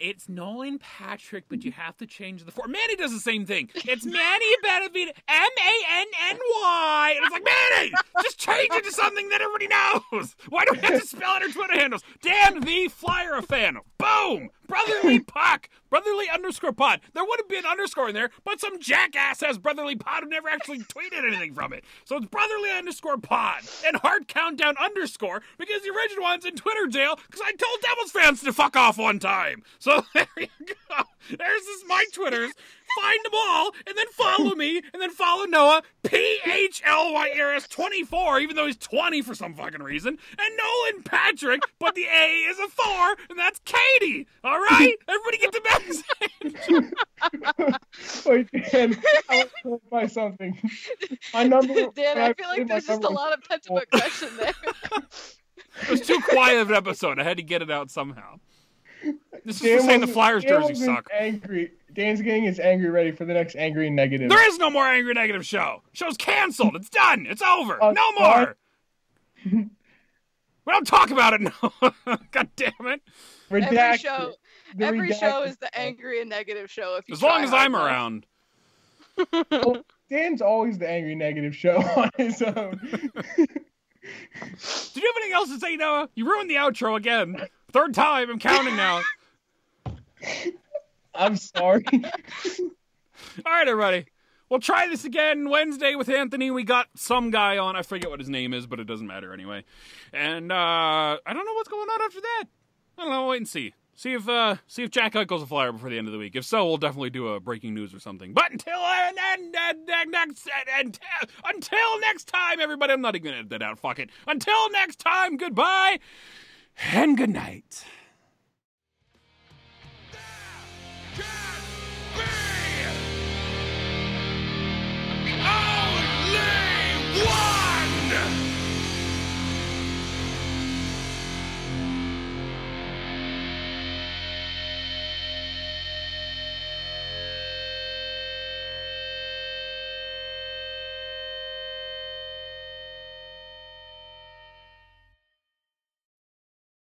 S2: It's Nolan Patrick, but you have to change the form. Manny does the same thing. It's Manny Benavides, M A N N Y. And it's like, Manny, just change it to something that everybody knows. Why do we have to spell out our Twitter handles? Dan the Flyer a fan. Boom! Brotherly Puck. Brotherly underscore pod. There would have been underscore in there, but some jackass has Brotherly Pod who never actually tweeted anything from it. So it's Brotherly underscore pod and Hard Countdown underscore because the original one's in Twitter jail because I told Devils fans to fuck off one time. So (laughs) there you go. There's this my Twitters. Find them all and then follow me and then follow Noah P H L Y R S 24 even though he's 20 for some fucking reason and Nolan Patrick but the A is a 4 and that's Katie. All right? Everybody get the message. (laughs)
S4: Wait, Dan, I want to clarify something. My number. (laughs)
S3: Dan,
S4: when
S3: I feel like there's just a lot of pent up aggression there. (laughs)
S2: It was too quiet of an episode. I had to get it out somehow. This is
S4: Dan
S2: for saying the Flyers
S4: Dan
S2: jerseys
S4: wasn't
S2: suck.
S4: Angry. Dan's getting his angry ready for the next angry negative.
S2: There is no more Angry Negative show. Show's canceled. It's done. It's over.
S4: Uh,
S2: no more. (laughs) we don't talk about it (laughs) no. God damn it.
S3: every show,
S4: The
S3: every show is the angry and negative show. If you
S2: As long as I'm
S3: enough.
S2: around.
S4: Dan's always the angry negative show (laughs) on his own.
S2: Did you have anything else to say, Noah? You ruined the outro again. Third time. I'm counting now. (laughs)
S4: I'm sorry. (laughs)
S2: All right, everybody. We'll try this again Wednesday with Anthony. We got some guy on. I forget what his name is, but it doesn't matter anyway. And uh, I don't know what's going on after that. I don't know. Wait and see. See if uh, see if Jack Eichel's a flyer before the end of the week. If so, we'll definitely do a breaking news or something. But until and, and, and, next until next time, everybody. I'm not even gonna edit that out. Fuck it. Until next time. Goodbye and good night.